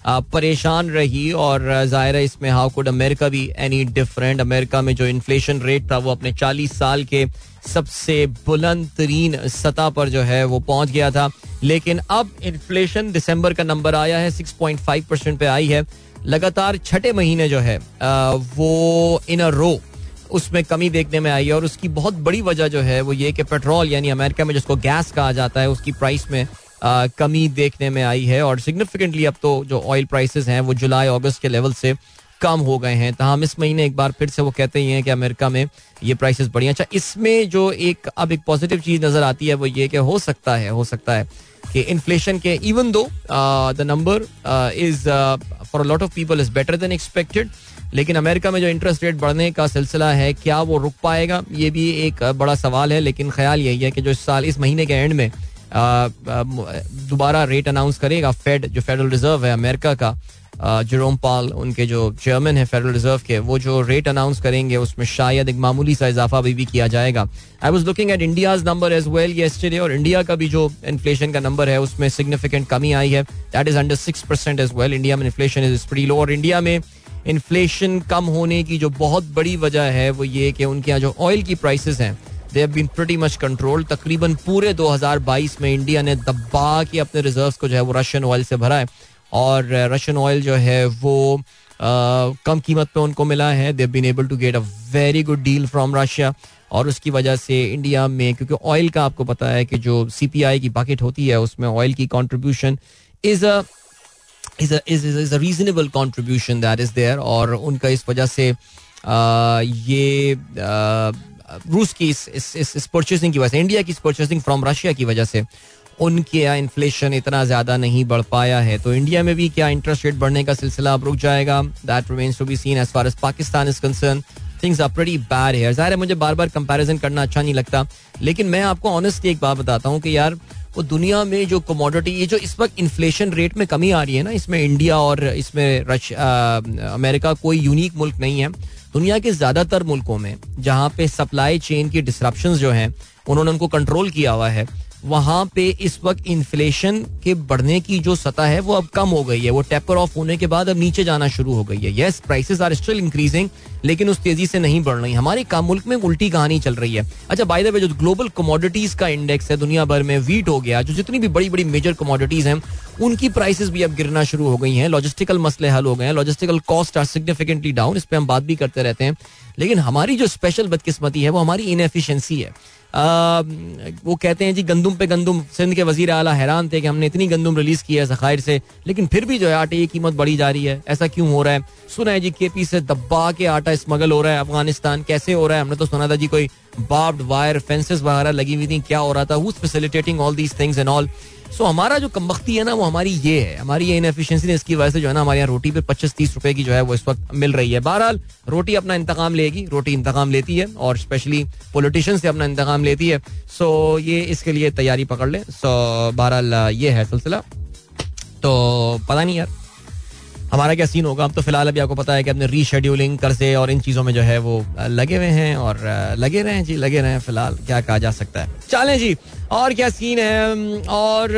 परेशान रही और ज़ाहिर है इसमें how could America be any different America में जो इन्फ्लेशन रेट था वो अपने 40 साल के सबसे बुलंद तरीन सतह पर जो है वो पहुँच गया था। लेकिन अब इन्फ्लेशन दिसंबर का नंबर आया है 6.5 परसेंट पे आई है। लगातार छठे महीने जो है वो इन अ रो उसमें कमी देखने में आई है और उसकी बहुत बड़ी वजह जो है वो ये कि पेट्रोल यानी अमेरिका में जिसको गैस कहा जाता है, उसकी प्राइस में कमी देखने में आई है और सिग्निफिकेंटली अब तो जो ऑयल प्राइसेस हैं, वो जुलाई, अगस्त के लेवल से कम हो गए हैं। तहम इस महीने एक बार फिर से वो कहते ही हैं कि अमेरिका में ये प्राइसेस बढ़िया अच्छा इसमें जो एक, अब एक पॉजिटिव चीज़ नज़र आती है, वो ये कि हो सकता है, हो सकता है कि इन्फ्लेशन के even though the number is for lot of people is better than expected लेकिन अमेरिका में जो इंटरेस्ट रेट बढ़ने का सिलसिला है, क्या वो रुक पाएगा? ये भी एक बड़ा सवाल है, लेकिन ख्याल यही है कि जो इस साल, इस महीने के एंड में दोबारा रेट अनाउंस करेगा फेड जो फेडरल रिज़र्व है अमेरिका का जेरोम पाल उनके जो चेयरमैन है फेडरल रिज़र्व के वो जो रेट अनाउंस करेंगे उसमें शायद एक मामूली सा इजाफा भी, भी किया जाएगा। I was looking at India's number as well yesterday और इंडिया का भी जो इन्फ्लेशन का नंबर है उसमें सिग्निफिकेंट कमी आई है। That is under six percent as well India में इन्फ्लेशन इज़ प्री लो और इंडिया में इन्फ्लेशन कम होने की जो बहुत बड़ी वजह है वो ये कि उनके यहाँ जो ऑयल की प्राइसेस हैं they been pretty much control तकरीबन पूरे 2022 में इंडिया ने दबा के अपने रिजर्व्स को जो है वो रशियन ऑयल से भरा है। और रशियन ऑयल जो है वो Uh, कम कीमत पे उनको मिला है। They been able to get a very good deal from Russia और उसकी वजह से इंडिया में क्योंकि ऑयल का आपको पता है कि जो सी पी आई की बकेट होती है उसमें ऑयल की contribution is a is a reasonable contribution that is there और उनका इस वजह से uh, ये uh, रूस की इस इस इस परचेसिंग की वजह से इंडिया की इस परचेसिंग फ्रॉम रशिया की वजह से, उनके यहाँ इन्फ्लेशन इतना ज़्यादा नहीं बढ़ पाया है। तो इंडिया में भी क्या इंटरेस्ट रेट बढ़ने का सिलसिला अब रुक जाएगा? That remains to be seen as far as Pakistan is concern things are pretty bad है ज़ाहिर है, मुझे बार बार कंपैरिजन करना अच्छा नहीं लगता। लेकिन मैं आपको ऑनेस्टली एक बात बताता हूँ कि यार, वो दुनिया में जो कमोडिटी ये जो इस वक्त इन्फ्लेशन रेट में कमी आ रही है ना, इसमें इंडिया और इसमें रश अमेरिका कोई यूनिक मुल्क नहीं है। दुनिया के ज़्यादातर मुल्कों में जहाँ पे सप्लाई चेन की डिस्ट्रप्शन जो हैं, उन्होंने उनको कंट्रोल किया हुआ है वहाँ पे इस वक्त इन्फ्लेशन के बढ़ने की जो सतह है, वो अब कम हो गई है। वो टेपर ऑफ़ होने के बाद अब नीचे जाना शुरू हो गई है। Yes prices are still increasing लेकिन उस तेज़ी से नहीं बढ़ रही हमारे काम मुल्क में उल्टी कहानी चल रही है। अच्छा बाय द वे जो ग्लोबल कमोडिटीज का इंडेक्स है, दुनिया भर में वीट हो गया, जो जितनी भी बड़ी बड़ी मेजर कमोडिटीज हैं, उनकी प्राइसेस भी अब गिरना शुरू हो गई हैं। लॉजिस्टिकल मसले हल हो गए हैं। Logistical cost are significantly down इस पर हम बात भी करते रहते हैं। लेकिन हमारी जो स्पेशल बदकिस्मती है, वो हमारी इनएफिशिएंसी है। वो कहते हैं जी, गंदम पे गंदम। सिंध के वज़ीर आला हैरान थे कि हमने इतनी गंदम रिलीज़ की है जखायर से। लेकिन फिर भी जो है, आटे की कीमत बढ़ी जा रही है। ऐसा क्यों हो रहा है? सुना है जी के पी से दबा के आटा स्मगल हो रहा है अफ़गानिस्तान। कैसे हो रहा है? हमने तो सुना था जी, कोई बाब्ड वायर फेंसेस वगैरह लगी हुई थी। क्या हो रहा था? Who facilitating all these things and all so हमारा जो कमबख्ती है ना, वो हमारी ये है। हमारी ये इनएफिशिएंसी इसकी वजह से जो है ना, हमारे यहाँ रोटी पे पच्चीस तीस रुपए की जो है वो इस वक्त मिल रही है। बहरहाल, रोटी अपना इंतकाम लेगी, रोटी इंतकाम लेती है और स्पेशली पोलिटिशन से अपना इंतकाम लेती है। सो ये इसके लिए तैयारी पकड़ लें। सो बहरहाल, ये है सिलसिला। तो पता नहीं यार। हमारा क्या सीन होगा? अब तो फ़िलहाल अभी आपको पता है कि अपने रीशेड्यूलिंग कर्जे और इन चीज़ों में जो है वो लगे हुए हैं और लगे रहे हैं। जी, लगे रहे हैं फ़िलहाल। क्या कहा जा सकता है? चलें जी। और क्या सीन है? और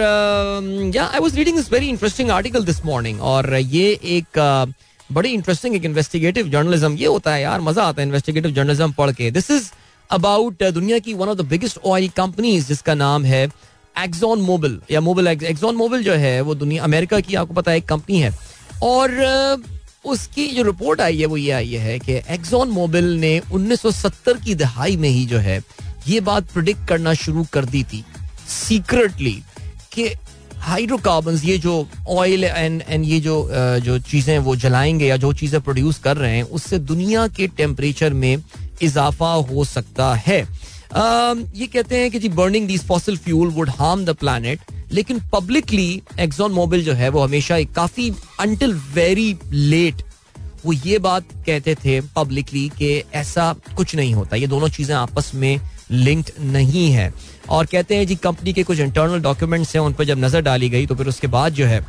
या I was reading this very interesting article this morning और ये एक बड़ी इंटरेस्टिंग एक इन्वेस्टिगेटिव जर्नलिज्म ये होता है यार, मज़ा आता है इन्वेस्टिगेटिव जर्नलिज्म पढ़ के। दिस इज़ अबाउट दुनिया की one of the biggest oil companies जिसका नाम है एक्जॉन मोबिल या मोबिल एक्सॉन मोबिल जो है, वो दुनिया, अमेरिका की, आपको पता है, एक कंपनी है। और उसकी जो रिपोर्ट आई है, वो ये आई है कि एक्सॉन मोबिल ने 1970 की दहाई में ही जो है, ये बात प्रिडिक्ट करना शुरू कर दी थी। सीक्रेटली कि हाइड्रोकार्बन ये जो ऑयल एंड एंड ये जो जो चीज़ें वो जलाएँगे या जो चीज़ें प्रोड्यूस कर रहे हैं, उससे दुनिया के टेम्परेचर में इजाफा हो सकता है। ये कहते हैं कि जी burning these fossil fuel would harm the planet लेकिन पब्लिकली एक्सॉन मोबिल जो है, वो हमेशा एक काफ़ी अंटिल वेरी लेट वो ये बात कहते थे पब्लिकली कि ऐसा कुछ नहीं होता। ये दोनों चीज़ें आपस में लिंक्ड नहीं है। और कहते हैं जी कंपनी के कुछ इंटरनल डॉक्यूमेंट्स हैं, उन पर जब नज़र डाली गई तो फिर उसके बाद जो है,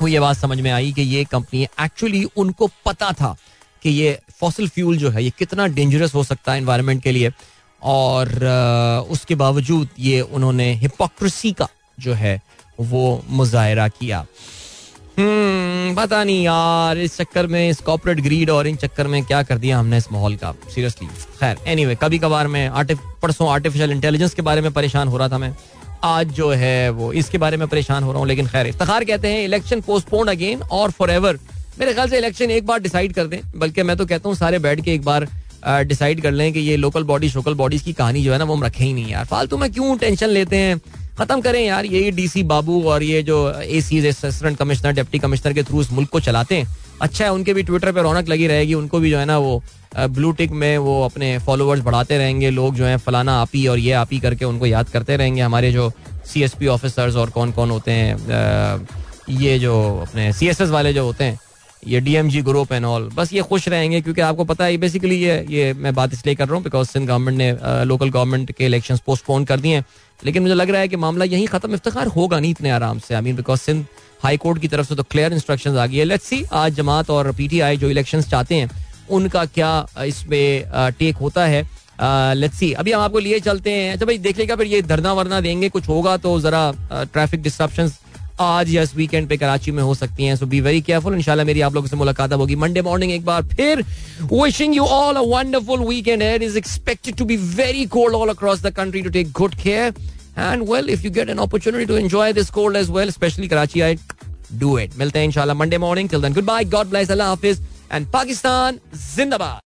वो ये बात समझ में आई कि ये कंपनी एक्चुअली उनको पता था कि ये फॉसिल फ्यूल जो है, ये कितना डेंजरस हो सकता है इन्वायरमेंट के लिए। और उसके बावजूद ये उन्होंने हिपोक्रेसी का जो है वो मुजाहरा किया। हम्म पता नहीं यार, इस चक्कर में, इस कॉपरेट ग्रीड और इन चक्कर में क्या कर दिया हमने इस माहौल का। सीरियसली खैर एनीवे कभी कभार मैं परसों आर्टिफिशियल इंटेलिजेंस के बारे में परेशान हो रहा था मैं। आज जो है वो इसके बारे में परेशान हो रहा हूँ, लेकिन खैर, इफ्तार कहते हैं इलेक्शन पोस्टपोन अगेन और फॉर एवर मेरे ख्याल से इलेक्शन एक बार डिसाइड कर दें, बल्कि मैं तो कहता हूँ, सारे बैठ के एक बार डिसाइड कर लें कि ये लोकल बॉडी शोकल बॉडीज की कहानी जो है ना, वो हम रखें ही नहीं यार। फालतू में क्यों टेंशन लेते हैं? खत्म करें यार, ये डीसी बाबू और ये जो A C assistant commissioner deputy commissioner के थ्रू इस मुल्क को चलाते हैं। अच्छा है, उनके भी ट्विटर पर रौनक लगी रहेगी, उनको भी जो है ना वो ब्लू टिक में वो अपने फॉलोअर्स बढ़ाते रहेंगे, लोग जो है फलाना आपी और ये आपी करके उनको याद करते रहेंगे। हमारे जो सी एस पी ऑफिसर्स और कौन कौन होते हैं ये जो अपने सी एस एस वाले जो होते हैं ये डीएमजी ग्रुप एंड ऑल बस ये खुश रहेंगे क्योंकि आपको पता है बेसिकली ये ये मैं बात इसलिए कर रहा हूँ बिकॉज़ सिंध गवर्नमेंट ने लोकल गवर्नमेंट के इलेक्शन पोस्टपोन कर दिए हैं। लेकिन मुझे लग रहा है कि मामला यही खत्म इफ्तार होगा नहीं इतने आराम से। I mean because Sindh high court की तरफ़ से तो क्लियर इंस्ट्रक्शन आ गई है। लेट्स सी आज जमात और पीटीआई जो इलेक्शन चाहते हैं, उनका क्या इसमें टेक होता है। लेट्स सी अभी हम आपको लिए चलते हैं। अच्छा भाई, देख लेगा, फिर ये धरना वरना देंगे, कुछ होगा तो जरा ट्रैफ़िक डिस्ट्रप्शंस आज या इस वीकेंड पे कराची में हो सकती हैं सो बी वेरी केयरफुल इंशाल्लाह मेरी आप लोगों से मुलाकात होगी मंडे मॉर्निंग एक बार फिर। Wishing you all a wonderful weekend air is expected to be very cold all across the country to take good care and well if you get an opportunity to enjoy this cold as well specially Karachi I do it मिलते हैं इंशाल्लाह Monday morning till then goodbye God bless अल्लाह हाफिज। And Pakistan जिंदाबाद।